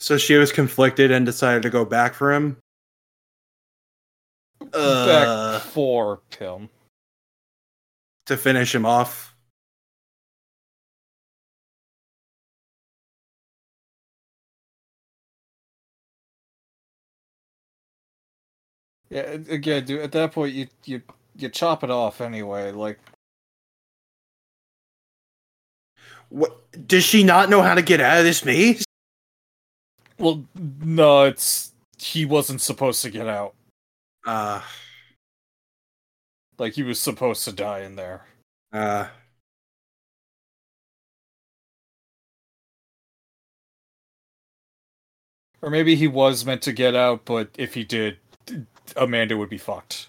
So she was conflicted and decided to go back for him. Uh, Back for him. to finish him off. Yeah, again, dude. At that point, you you you chop it off anyway. Like, What does she not know how to get out of this maze? well, no, it's he wasn't supposed to get out. Uh, Like he was supposed to die in there. uh, Or maybe he was meant to get out, but if he did, Amanda would be fucked.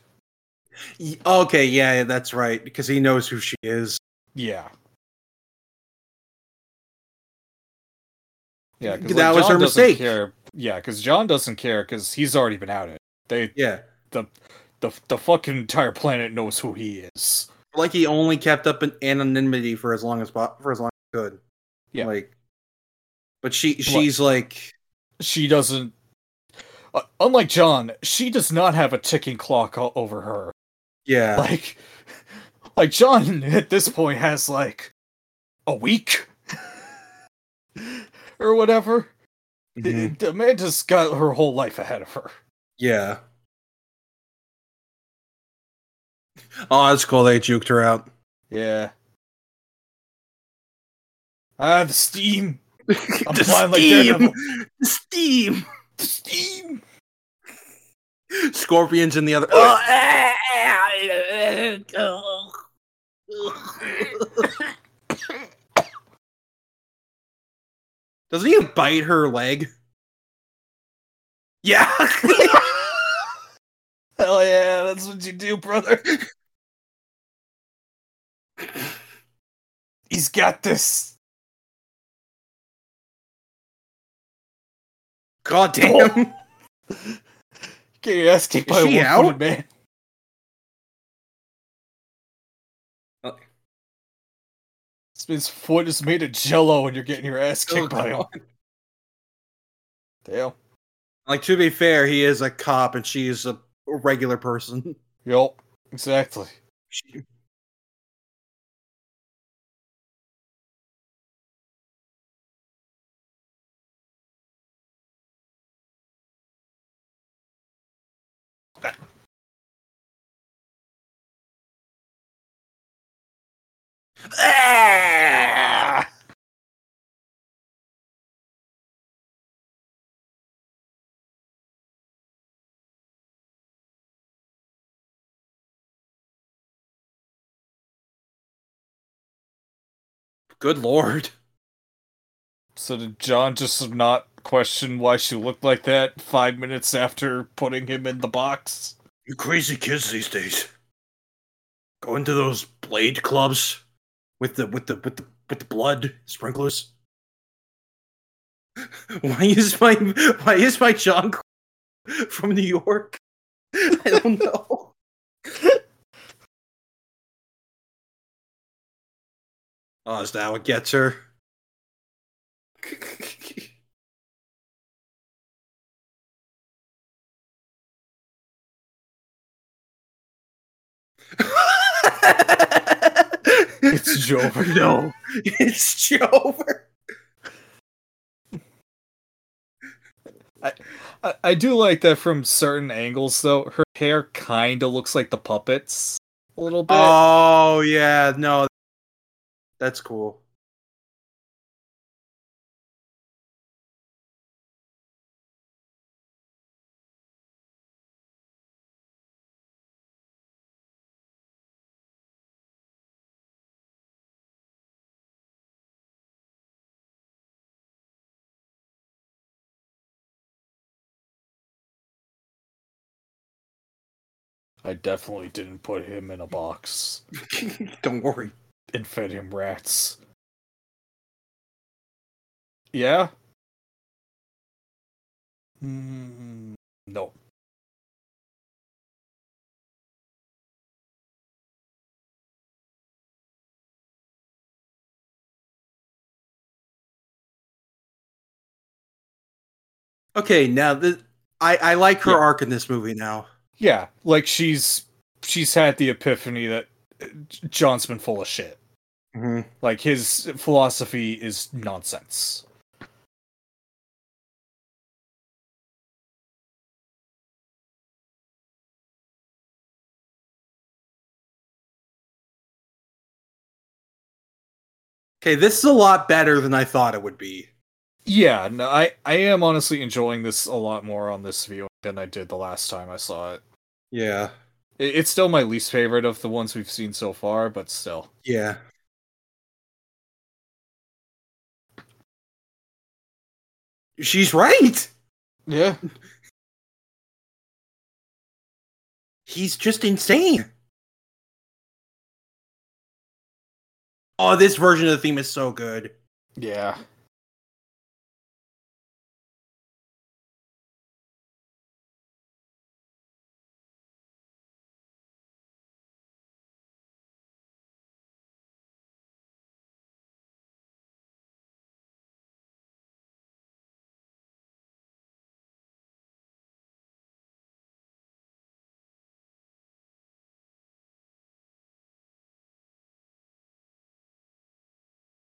okay, yeah, that's right because he knows who she is. Yeah. Yeah, That like, was John her mistake. Care. Yeah, because John doesn't care because he's already been outed. They Yeah, the the the fucking entire planet knows who he is. like he only kept up an anonymity for as long as for as long as he could. Yeah. like, but she she's like, She doesn't. Uh, unlike John, she does not have a ticking clock over her. yeah, Like, (laughs) like John at this point has like a week (laughs) or whatever. mhm, Amanda's got her whole life ahead of her. yeah. Oh, that's cool. They juked her out. Yeah. Ah, the steam. (laughs) I'm the flying like steam, Daredevil. the steam. The steam. Scorpions in the other. Doesn't he bite her leg? Yeah. (laughs) Hell yeah, that's what you do, brother. He's got this. God damn. Get (laughs) your ass kicked by a she one-footed out? man. Oh. This man's foot is made of jello and you're getting your ass Oh, kicked by him. Damn. Like to be fair, he is a cop and she's a regular person. Yup. Exactly. She- Ah! Good lord. So did John just not question why she looked like that five minutes after putting him in the box? You crazy kids these days. Going to those blade clubs with the with the with the with the blood sprinklers. (laughs) Why is my why is my John from New York? I don't know. (laughs) oh, is that what gets her? (laughs) It's Jover. (laughs) No, it's Jover. I, I do like that from certain angles, though. Her hair kind of looks like the puppets a little bit. Oh yeah, no, that's cool. I definitely didn't put him in a box (laughs) Don't worry. and fed him rats. Yeah? Mm, no. Okay, now the I I like her Yeah. arc in this movie now. Yeah, like she's she's had the epiphany that uh, John's been full of shit. Mm-hmm. Like his philosophy is nonsense. Okay, this is a lot better than I thought it would be. Yeah, no, I I am honestly enjoying this a lot more on this view than I did the last time I saw it. Yeah, It- It's still my least favorite of the ones we've seen so far, but still. yeah. She's right. Yeah. He's just insane. Oh, this version of the theme is so good. Yeah.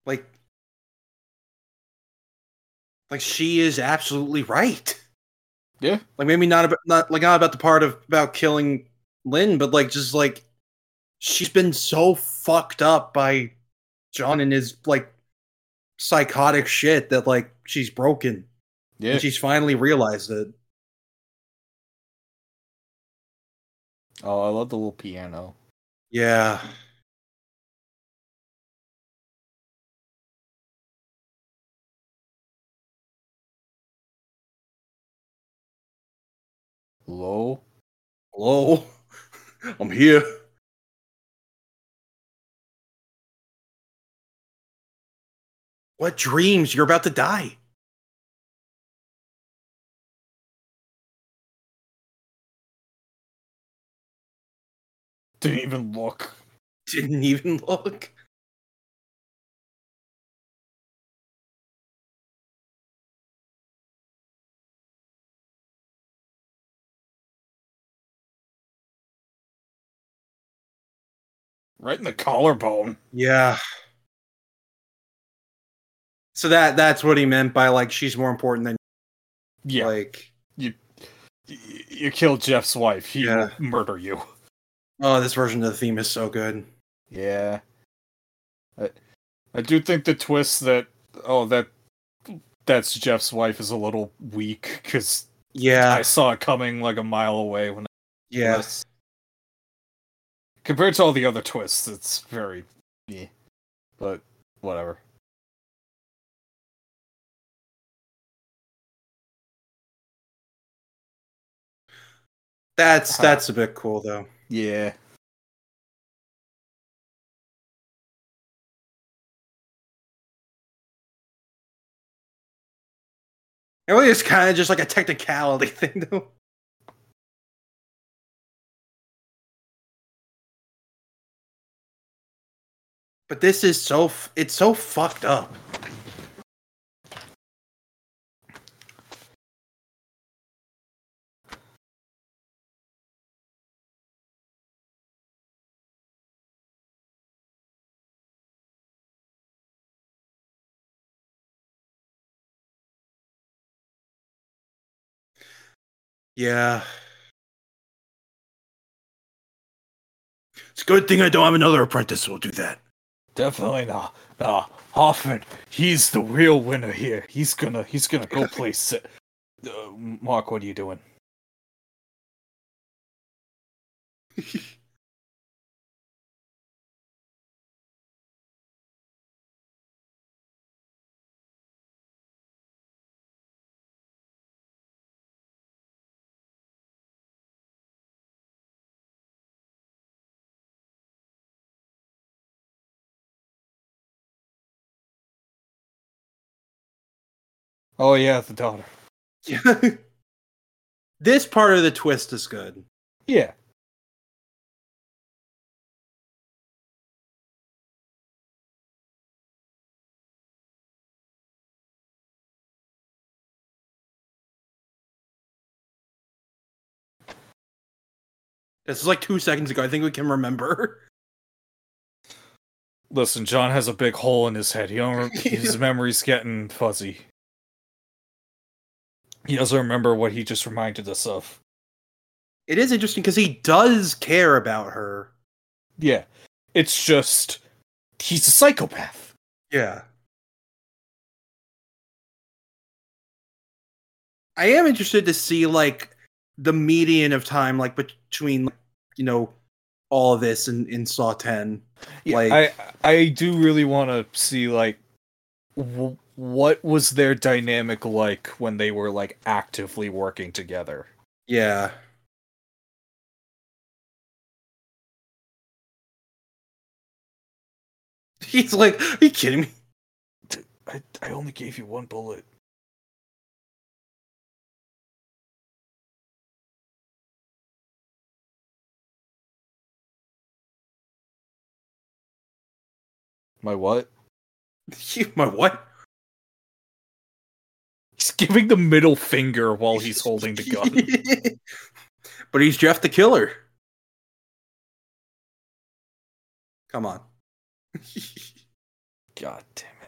Like, like she is absolutely right. Yeah. Like maybe not about not like not about the part of about killing Lynn, but like just like she's been so fucked up by John and his like psychotic shit that like she's broken. Yeah. And she's finally realized it. Oh, I love the little piano. Yeah. Low. Hello. (laughs) I'm here. What dreams? You're about to die. Didn't even look. Didn't even look. Right in the collarbone. Yeah. So that that's what he meant by like she's more important than Yeah. like Y- you killed Jeff's wife. He Yeah. will murder you. oh this version of the theme is so good. Yeah. I, I do think the twist that oh that that's Jeff's wife is a little weak because Yeah. I saw it coming like a mile away when yeah. Yes. Compared to all the other twists, it's very yeah. But whatever. That's uh, that's a bit cool though. Yeah. It really is kind of just like a technicality (laughs) thing though. But this is so it's so fucked up. Yeah. It's a good thing I don't have another apprentice who will do that. Definitely not. Nah, Hoffman, he's the real winner here. He's gonna he's gonna go (laughs) play. it. Uh, Mark, what are you doing? (laughs) Oh yeah, the daughter. (laughs) this part of the twist is good. Yeah. This is like two seconds ago. I think we can remember. (laughs) Listen, John has a big hole in his head. He don't rem- (laughs) his memory's getting fuzzy. He doesn't remember what he just reminded us of. It is interesting because he does care about her. Yeah. It's just he's a psychopath. Yeah. I am interested to see like the median of time, like between you know all of this and in Saw Ten. Yeah, Like- I I do really want to see like w- what was their dynamic like when they were like actively working together. Yeah. (laughs) He's like, are you kidding me? I I only gave you one bullet. My what? (laughs) My what? He's giving the middle finger while he's (laughs) holding the gun. (laughs) but he's Jeff the Killer. Come on. (laughs) God damn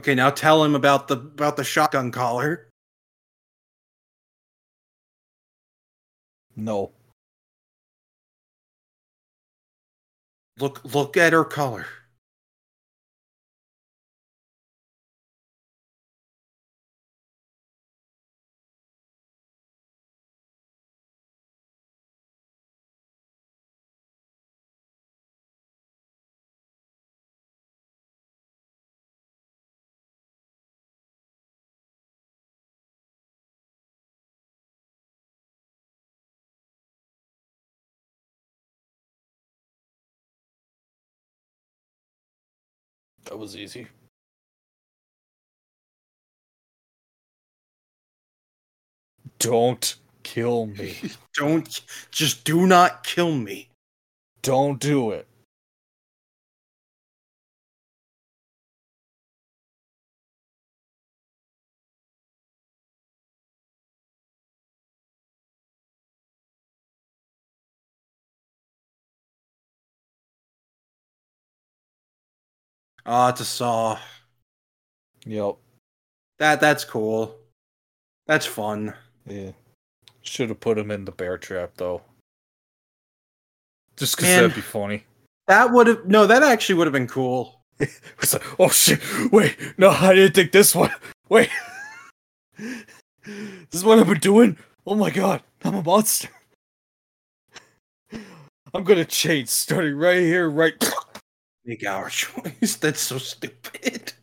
okay, now tell him about the about the shotgun collar. No. Look look at her color. That was easy. Don't kill me. (laughs) Don't just do not kill me. Don't do it. Ah, it's a saw. Yep. That that's cool. That's fun. Yeah. Should have put him in the bear trap though. Just because Man. that'd be funny. That would have no. That actually would have been cool. (laughs) It's like, oh shit! Wait, no, I didn't think this one. (laughs) Wait, this is what I've been doing. Oh my god, I'm a monster. I'm gonna change starting right here, right. Make our (laughs) choice. That's so stupid.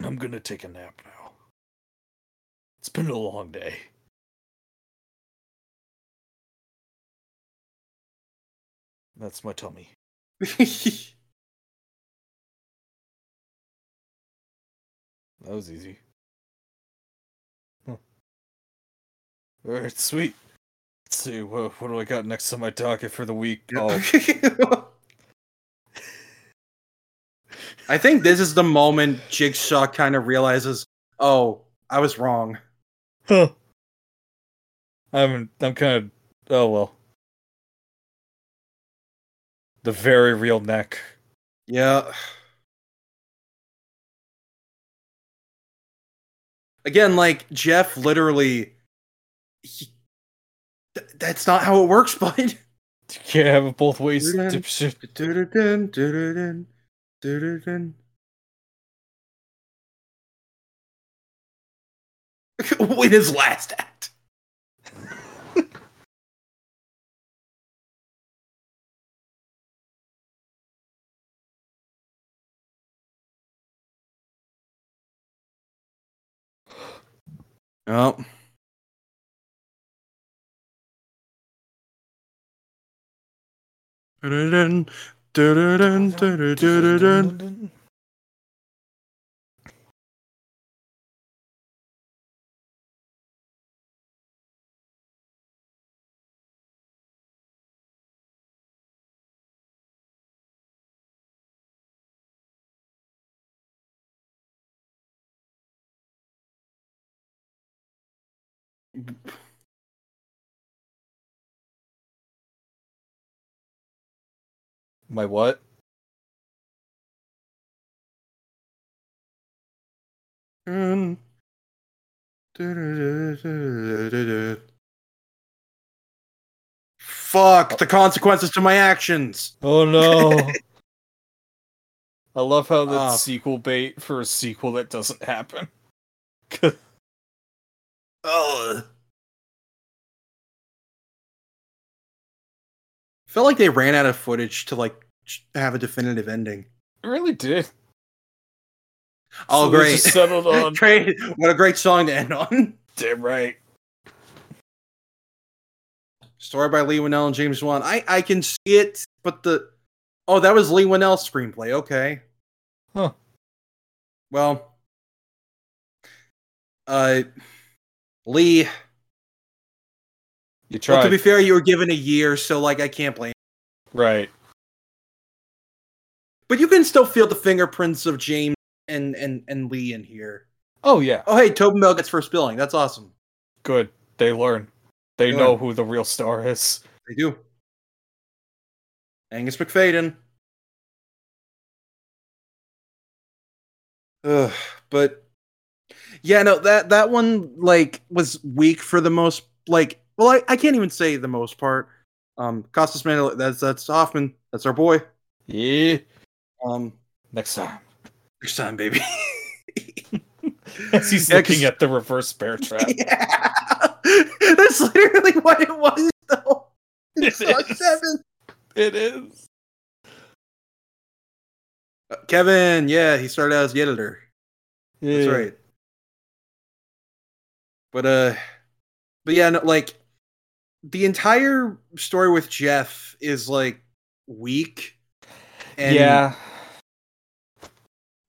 I'm gonna take a nap now. It's been a long day. That's my tummy. (laughs) That was easy. Huh. All right, sweet. See what, what do I got next on my docket for the week. Oh, (laughs) I think this is the moment Jigsaw kind of realizes, oh, I was wrong. huh. I'm I'm kind of oh well. The very real neck. Yeah. Again, like Jeff literally he, th- that's not how it works, (laughs) bud. You can't have it both ways. Dun, dipshit. Dun-dun-dun, dun-dun-dun, dun-dun-dun. (laughs) In his last act. (laughs) Oh. Dun-dun-dun, dun-dun-dun. My what? Dun. Fuck the consequences to my actions. Oh no. (laughs) I love how that's Ah. sequel bait for a sequel that doesn't happen. (laughs) Ugh. Felt like they ran out of footage to like have a definitive ending. It really did. Oh, So great! settled (laughs) on- great! What a great song to end on. Damn right. Story by Leigh Whannell and James Wan. I I can see it, but the oh, that was Leigh Whannell's screenplay. Okay. Huh. Well, uh, Lee. You Well, to be fair, you were given a year, so like I can't blame. right. But you can still feel the fingerprints of James and and and Leigh in here. Oh yeah. Oh hey, Tobin Bell gets first billing. That's awesome. Good. They learn. They They know learn. who the real star is. They do. Angus Macfadyen. Ugh, but yeah, no, that that one like was weak for the most like well, I, I can't even say the most part. Um Costas Mandylor that's that's Hoffman. That's our boy. Yeah. Um Next time. next time, baby. As he's (laughs) Yeah, looking at the reverse bear trap. (laughs) yeah. (laughs) That's literally what it was though. It It's Saw seven. It is. Uh, Kevin, yeah, he started out as the editor. Yeah. That's right. But uh but yeah, no, like the entire story with Jeff is like weak. And yeah.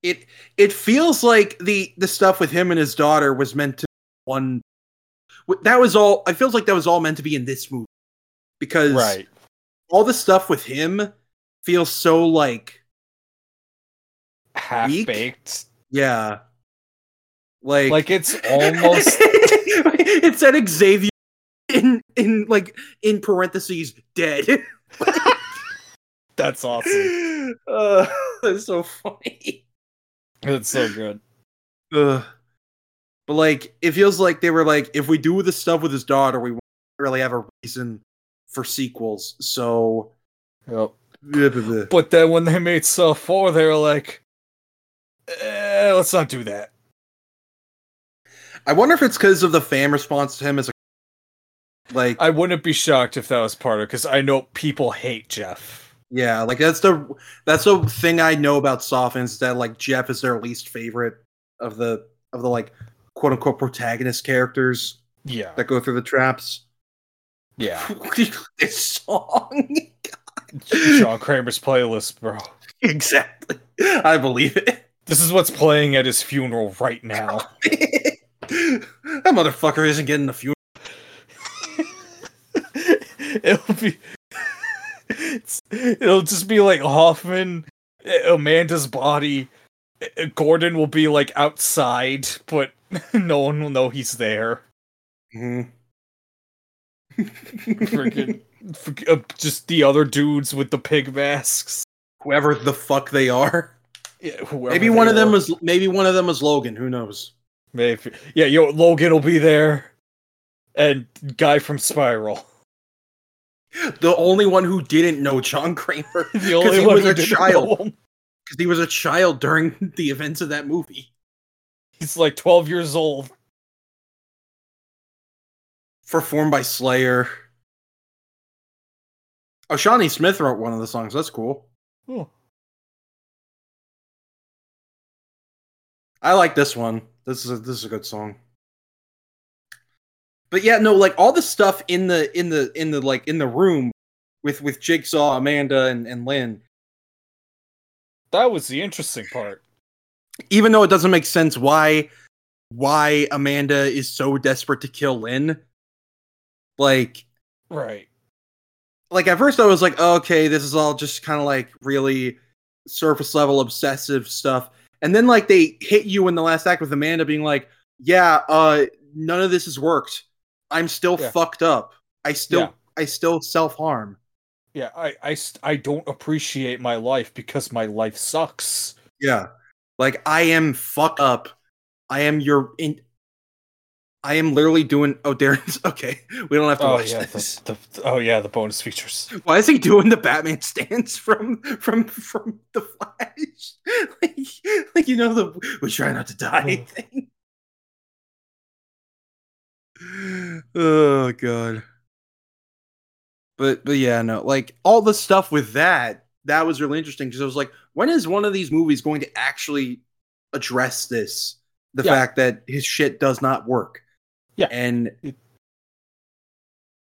it it feels like the the stuff with him and his daughter was meant to one that was all it feels like that was all meant to be in this movie because Right. all the stuff with him feels so like Half weak? baked. yeah like Like it's almost (laughs) it said Xavier in in like in parentheses dead. (laughs) that's awesome. uh, (laughs) that's so funny. That's so good. Ugh. But like, it feels like they were like, if we do the stuff with his daughter, we won't really have a reason for sequels. So, Yep. But then when they made Saw 4, they were like, eh, let's not do that. I wonder if it's because of the fan response to him as a like I wouldn't be shocked if that was part of it because I know people hate Jeff. yeah like that's the that's the thing I know about Soften is that like Jeff is their least favorite of the of the like quote unquote protagonist characters Yeah. that go through the traps. Yeah. (laughs) this song (laughs) John Kramer's playlist, bro. exactly. I believe it. This is what's playing at his funeral right now. (laughs) that motherfucker isn't getting a funeral. It'll be it'll just be like Hoffman, eh, Amanda's body. eh, Gordon will be like outside, but (laughs) no one will know he's there. Mhm. Freaking, fr- uh, just the other dudes with the pig masks. Whoever the fuck they are. Yeah, Maybe one of them was maybe one of them was Logan. Who knows? maybe. Yeah, yo, Logan will be there, and guy from Spiral. (laughs) The only one who didn't know John Kramer (laughs) The only he one was who a child. because he was a child during (laughs) the events of that movie. He's like twelve years old. Performed by Slayer. Oh, Shawnee Smith wrote one of the songs. That's cool. Oh. I like this one. This is a, this is a good song. But yeah, no, like all the stuff in the in the in the like in the room with with Jigsaw, Amanda, and and Lynn. That was the interesting part. Even though it doesn't make sense why why Amanda is so desperate to kill Lynn, like Right. like at first I was like, oh, okay, this is all just kind of like really surface level obsessive stuff. And then like they hit you in the last act with Amanda being like, yeah, uh none of this has worked. I'm still Yeah. fucked up. I still Yeah. I still self-harm. Yeah, I, I, I don't appreciate my life because my life sucks. Yeah. Like I am fucked up. I am your in I am literally doing oh Darren's (laughs) okay. We don't have to Oh watch yeah, this. the, the, oh yeah, the bonus features. (laughs) Why is he doing the Batman (laughs) stance from from from the Flash? like, like you know the we try not to die Oh. thing. (laughs) Oh god. But but yeah, no, like all the stuff with that, that was really interesting because I was like, when is one of these movies going to actually address this? The Yeah. fact that his shit does not work. Yeah. And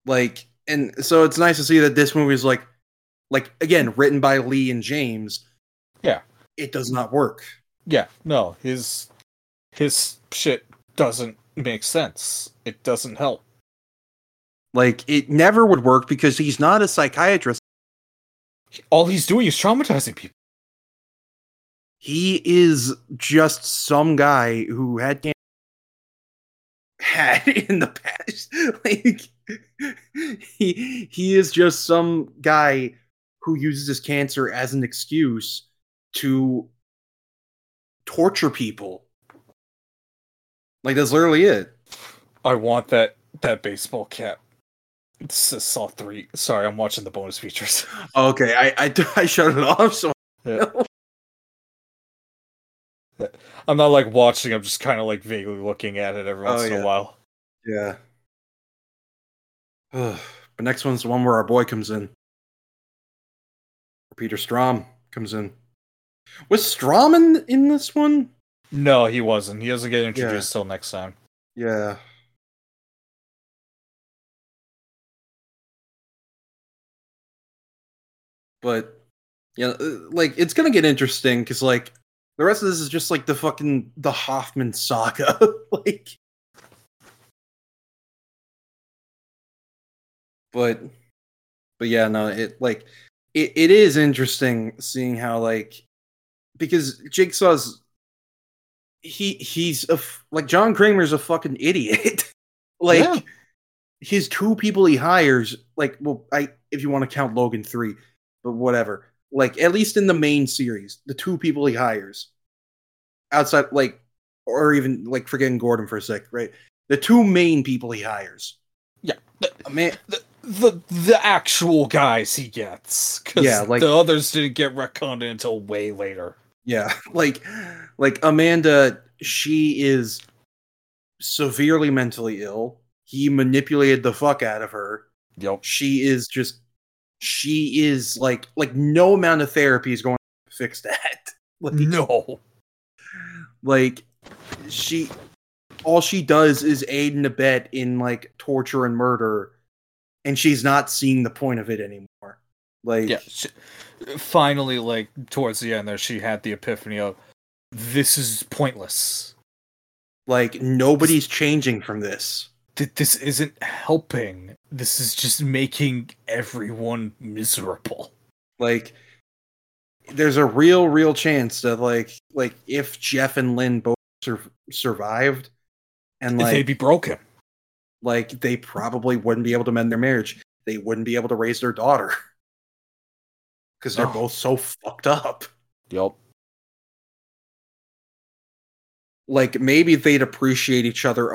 like and so it's nice to see that this movie is like like again written by Leigh and James. Yeah. It does not work. Yeah, no, his his shit doesn't make sense. It doesn't help. Like it never would work because he's not a psychiatrist. All he's doing is traumatizing people. He is just some guy who had can- had in the past. (laughs) like he he is just some guy who uses his cancer as an excuse to torture people. Like that's literally it. I want that that baseball cap. This is Saw three. Sorry, I'm watching the bonus features. (laughs) Okay, I I, (laughs) I shut it off. So Yeah. (laughs) I'm not like watching. I'm just kind of like vaguely looking at it every Oh, once in yeah. a while. yeah. (sighs) but next one's the one where our boy comes in. Peter Strahm comes in. Was Strahm in, in this one? No, he wasn't. He doesn't get introduced till next time. Yeah. But yeah, uh, like it's gonna get interesting because like the rest of this is just like the fucking the Hoffman saga. (laughs) like, but but yeah, no, it like it, it is interesting seeing how like because Jigsaw's he he's a f- like John Kramer's a fucking idiot. (laughs) like Yeah. his two people he hires, like well, I if you want to count Logan three, but whatever. Like at least in the main series, the two people he hires outside, like or even like forgetting Gordon for a sec, right? The two main people he hires. Yeah. The- A man, the the actual guys he gets. 'cause Yeah, like- the others didn't get retconned until way later. Yeah, (laughs) like like Amanda, she is severely mentally ill. He manipulated the fuck out of her. Yep. She is just she is like like no amount of therapy is going to fix that. (laughs) Like, No. like she all she does is aid and abet in like torture and murder and she's not seeing the point of it anymore. Like Yeah. She, finally, like towards the end, there she had the epiphany of this is pointless. like nobody's changing from this. Th- This isn't helping. This is just making everyone miserable. like there's a real real chance that like like if jeff and lynn both sur- survived and They'd be broken. like they probably wouldn't be able to mend their marriage they wouldn't be able to raise their daughter (laughs) because they're Oh. both so fucked up Yep. like maybe they'd appreciate each other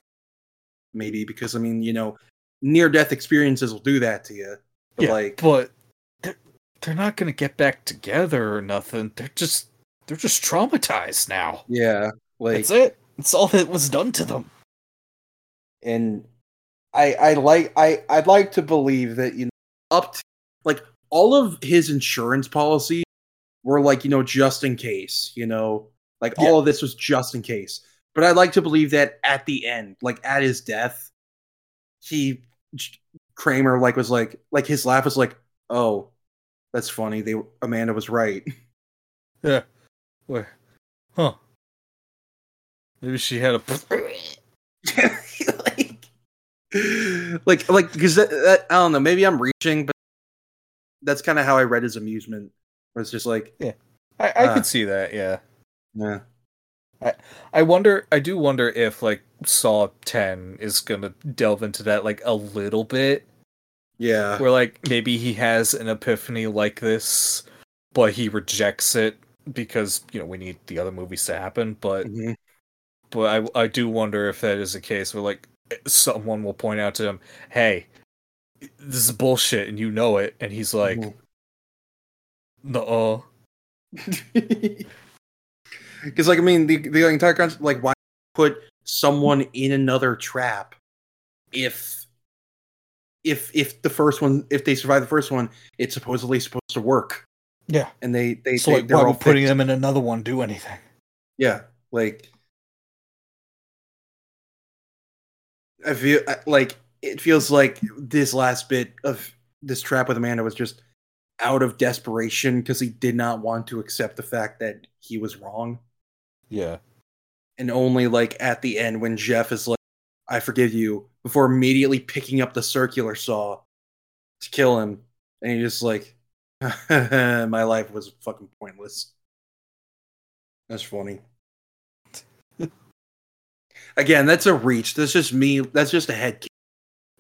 maybe because i mean you know near death experiences will do that to you but Yeah, like but they're, they're not gonna get back together or nothing. They're just they're just traumatized now. yeah like That's it. That's all that was done to them. and I I like I I'd like to believe that you know up to, like all of his insurance policies were like you know just in case you know like Yeah. all of this was just in case but I'd like to believe that at the end like at his death he Kramer like was like like his laugh was like oh that's funny they Amanda was right (laughs) Yeah. Where? Huh. Maybe she had a. (laughs) (laughs) like, like, like, because I don't know. Maybe I'm reaching, but that's kind of how I read his amusement. It's just like, I, I Uh. could see that. Yeah. yeah, I I wonder. I do wonder if like Saw Ten is gonna delve into that like a little bit, yeah, where like maybe he has an epiphany like this, but he rejects it because you know we need the other movies to happen. But mhm, but I I do wonder if that is the case where like someone will point out to him, "Hey, this is bullshit," and you know it, and he's like, mhm. "No." Because, (laughs) like, I mean, the the entire concept, like, why put someone in another trap if if if the first one, if they survive the first one, it's supposedly supposed to work, Yeah. and they they, So they like, they're why all would putting fixed. them in another one do anything? Yeah, like I feel like it feels like this last bit of this trap with Amanda was just out of desperation because he did not want to accept the fact that he was wrong, Yeah. and only like at the end when Jeff is like, "I forgive you," before immediately picking up the circular saw to kill him, and he just like, (laughs) "My life was fucking pointless." That's funny. (laughs) Again, that's a reach. That's just me. That's just a head kick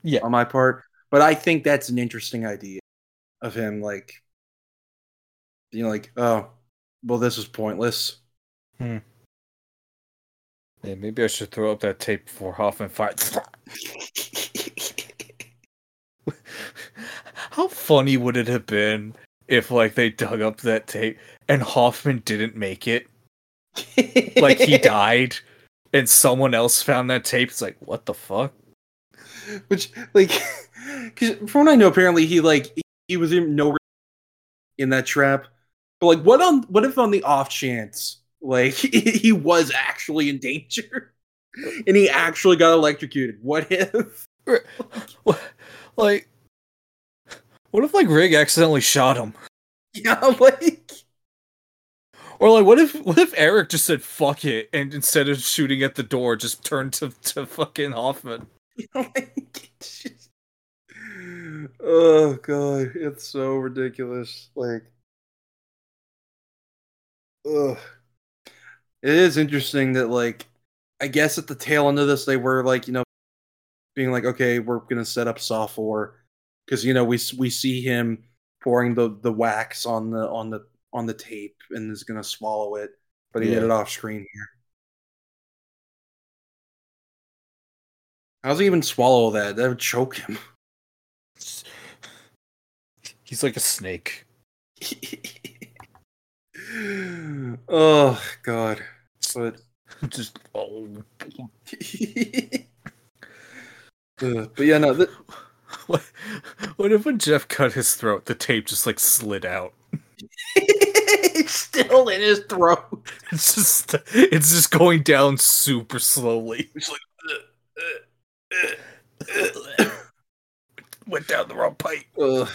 Yeah. on my part. But I think that's an interesting idea of him, like being like, "Oh, well, this is pointless." Hmm. Yeah, maybe I should throw up that tape before Hoffman fights. (laughs) How funny would it have been if like they dug up that tape and Hoffman didn't make it? Like he (laughs) died and someone else found that tape. It's like, what the fuck? Which, like, (laughs) because from what I know, apparently he like he was in no in that trap. But like, what on what if on the off chance like (laughs) he was actually in danger (laughs) and he actually got electrocuted? What if? Like, what if like Rigg accidentally shot him? Yeah, like Or like, what if what if Eric just said fuck it and instead of shooting at the door, just turned to to fucking Hoffman? Like it's just, oh god, it's so ridiculous. Like, ugh. It is interesting that like, I guess at the tail end of this, they were like, you know, being like, okay, we're gonna set up Saw Four because you know we we see him pouring the the wax on the on the on the tape and is gonna swallow it, but he did it off screen here. How's he even swallow that? That would choke him. (laughs) He's like a snake. oh god. But (laughs) Just oh. uh, but yeah, no, th- (laughs) What, what if when Jeff cut his throat, the tape just like slid out? it's still in his throat. It's just it's just going down super slowly. It's like uh, uh, uh, (coughs) Went down the wrong pipe. uh.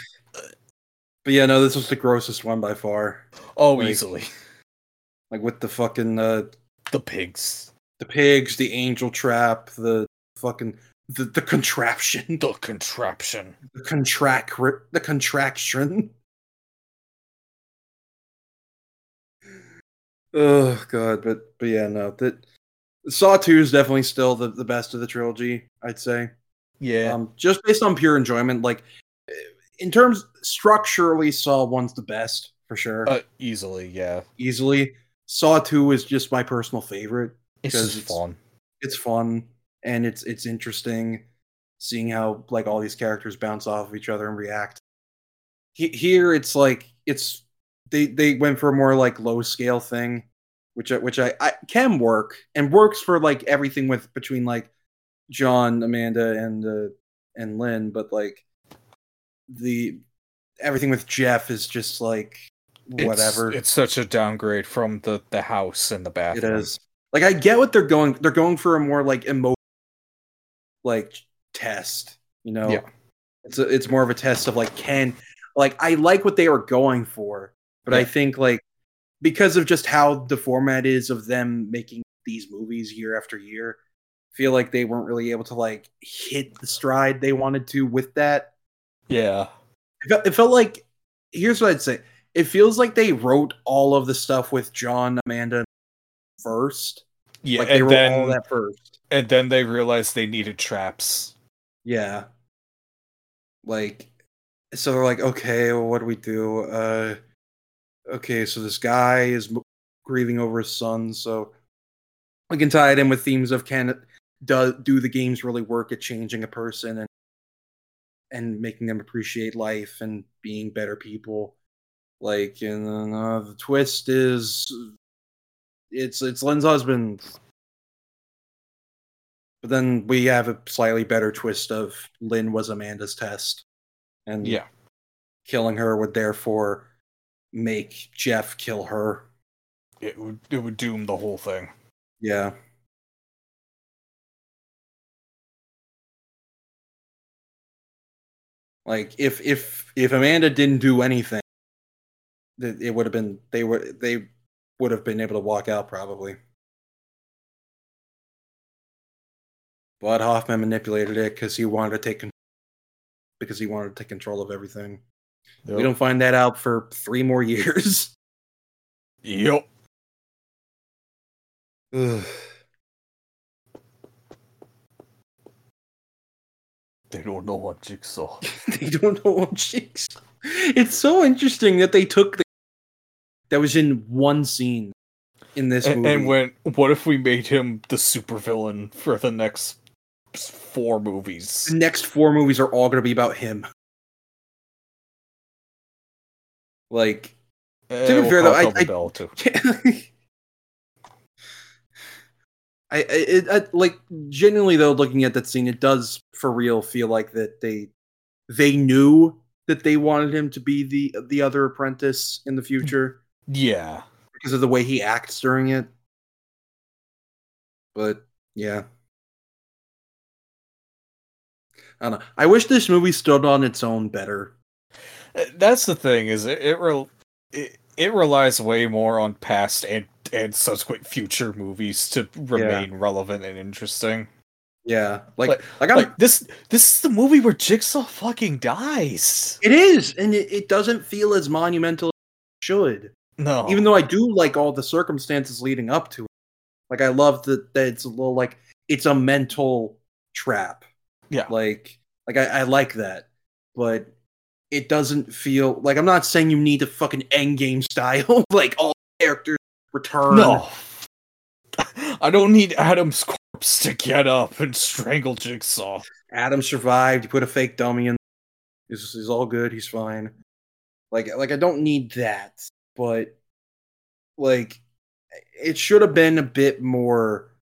But yeah, no, this was the grossest one by far. Oh, Like- easily. Like with the fucking uh The pigs. the pigs, the angel trap, the fucking the, the contraption, The contraption. the contract the contraction. Oh god, but but yeah, no, that Saw Two is definitely still the, the best of the trilogy. I'd say, Yeah. um, just based on pure enjoyment. Like in terms structurally, Saw One's the best for sure, uh, easily, yeah. easily. Saw Two is just my personal favorite. It's Because just it's- fun. it's fun and it's it's interesting seeing how like all these characters bounce off of each other and react. He, here it's like it's they they went for a more like low scale thing, which I, which I, I can work and works for like everything with between like John, Amanda, and uh, and Lynn, but like the everything with Jeff is just like whatever. It's, such a downgrade from the the house and the It bathroom. is. Like I get what they're going. They're going for a more like emo, like test. You know. Yeah. It's a, it's more of a test of like can like I like what they were going for, but I think like because of just how the format is of them making these movies year after year, feel like they weren't really able to like hit the stride they wanted to with that. Yeah. It felt, it felt like here's what I'd say. It feels like they wrote all of the stuff with John, Amanda first. Yeah. like they and wrote all then of that first. and then they realized they needed traps. Yeah. Like so they're like, okay, well, what do we do? Uh okay, so this guy is grieving over his son, so we can tie it in with themes of can it do, do the games really work at changing a person and and making them appreciate life and being better people. Like and then uh, the twist is it's it's Lynn's husband. But then we have a slightly better twist of Lynn was Amanda's test. And Yeah. killing her would therefore make Jeff kill her. It would it would doom the whole thing. Yeah. Like if if if Amanda didn't do anything, th- it would have been they were they would have been able to walk out probably. But Hoffman manipulated it because he wanted to take because he wanted to take control of everything. We don't find that out for three more years. (laughs) Yep. Ugh. (sighs) They don't know what jigsaw. (laughs) they don't know what Jigsaw. It's so interesting that they took the that was in one scene in this And, movie. and when what if we made him the supervillain for the next four movies? the next four movies are all going to be about him. Like, Eh, be we'll fair, though, I- I- Bell, too. (laughs) I, I, it, I like genuinely though, looking at that scene, it does for real feel like that they they knew that they wanted him to be the the other apprentice in the future. Yeah. because of the way he acts during it. But yeah. I don't know. I wish this movie stood on its own better. That's the thing is it it, rel it it relies way more on past and and subsequent future movies to remain relevant and interesting. Yeah. Like Like- like, Like this this is the movie where Jigsaw fucking dies. it is and it, it doesn't feel as monumental as it should. No. Even though I do like all the circumstances leading up to it. Like I love that that it's a little like it's a mental trap. Yeah. Like like I, I like that. But it doesn't feel like I'm not saying you need a fucking end game style, (laughs) like all characters return. No. (laughs) I don't need Adam's corpse to get up and strangle Jigsaw. Adam survived, you put a fake dummy in. He's, he's all good, he's fine. Like like I don't need that, but like it should have been a bit more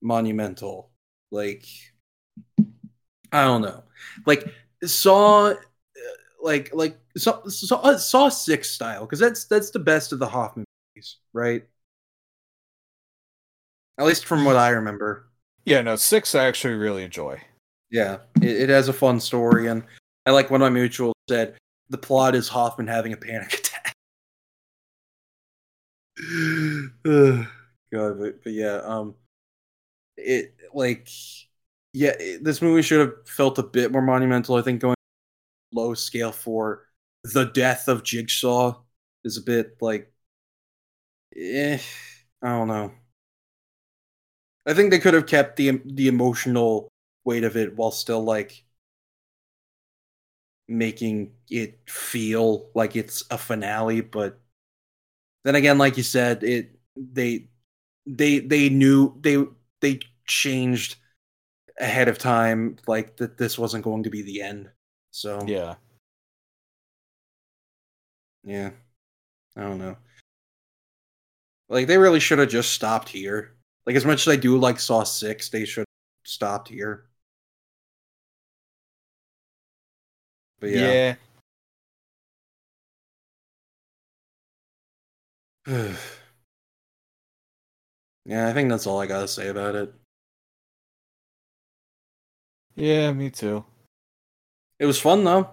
monumental. Like I don't know. Like Saw like like Saw Saw, uh, Saw 6 style cuz that's that's the best of the Hoffman movies, right? At least from what I remember. Yeah, no, six I actually really enjoy. Yeah, it, it has a fun story, and I like one of my mutuals said the plot is Hoffman having a panic (laughs) attack. (sighs) God, but, but yeah, um, it like yeah, it, this movie should have felt a bit more monumental. I think going low scale for the death of Jigsaw is a bit like, eh, I don't know. I think they could have kept the the emotional weight of it while still like making it feel like it's a finale but then again like you said it they they they knew they they changed ahead of time like that this wasn't going to be the end so Yeah. yeah i don't know like they really should have just stopped here like as much as i do like saw 6 they should have stopped here but yeah, Yeah. (sighs) yeah, I think that's all I gotta say about it. Yeah, me too. It was fun though.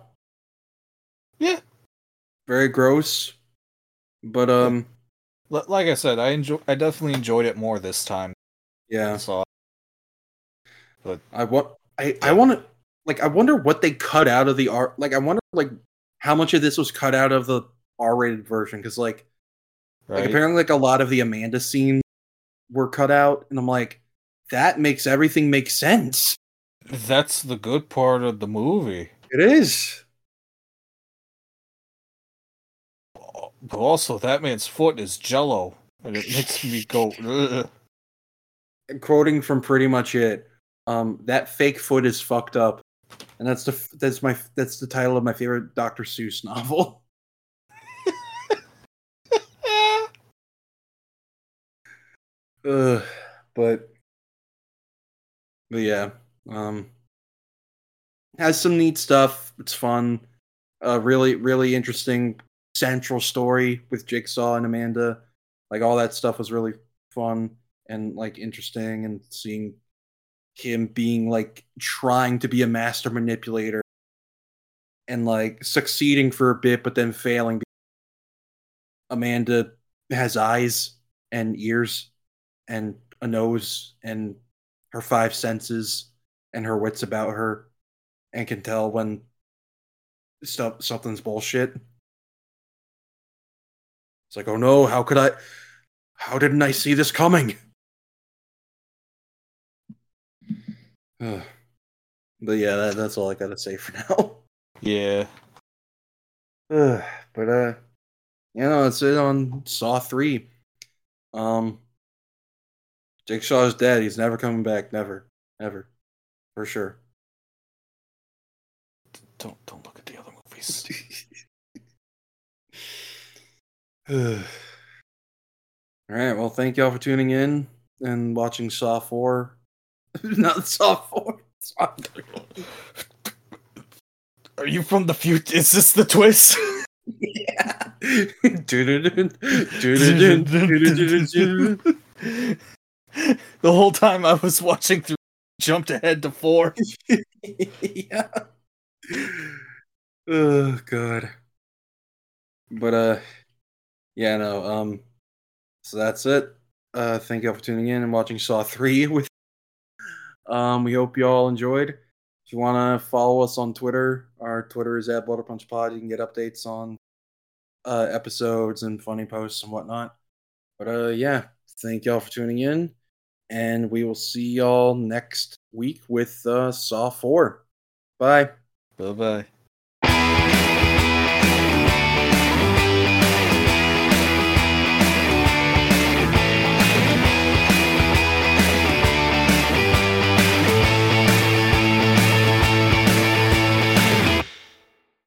Yeah. Very gross. But um like I said, I enjoy I definitely enjoyed it more this time. yeah. So I want I I want to like I wonder what they cut out of the R like I wonder like how much of this was cut out of the R-rated version cuz like right. like apparently like a lot of the Amanda scenes were cut out and I'm like that makes everything make sense. That's the good part of the movie. It is. But also, that man's foot is jello, and it makes me go. Ugh. quoting from pretty much it um that fake foot is fucked up and that's the that's my that's the title of my favorite dr seuss novel (laughs) Ugh, but but yeah um has some neat stuff. It's fun. Uh really really interesting central story with jigsaw and amanda. Like all that stuff was really fun and like interesting and seeing him being like trying to be a master manipulator and like succeeding for a bit but then failing amanda has eyes and ears and a nose and her five senses and her wits about her and can tell when stuff something's bullshit. It's like oh no how could i how didn't i see this coming? (sighs) But yeah that, that's all i gotta say for (laughs) now. Yeah. Ugh, (sighs) but uh you know it's it on saw 3 um Jake Jigsaw's dead. He's never coming back. Never. Never for sure Don't don't look at the other movies. (laughs) (sighs) all right well thank y'all for tuning in and watching saw 4 (laughs) not saw 4 saw (laughs) 3 Are you from the future? Is this the twist? yeah the whole time I was watching through, jumped ahead to four. (laughs) yeah. Oh god. But uh yeah, no, um so that's it. Uh thank you all for tuning in and watching Saw 3 (laughs) with um we hope you all enjoyed. If you wanna follow us on Twitter, our Twitter is at Blood Punch Pod. You can get updates on uh episodes and funny posts and whatnot. But uh yeah, thank y'all for tuning in. And we will see y'all next week with uh Saw 4. Bye. Bye bye.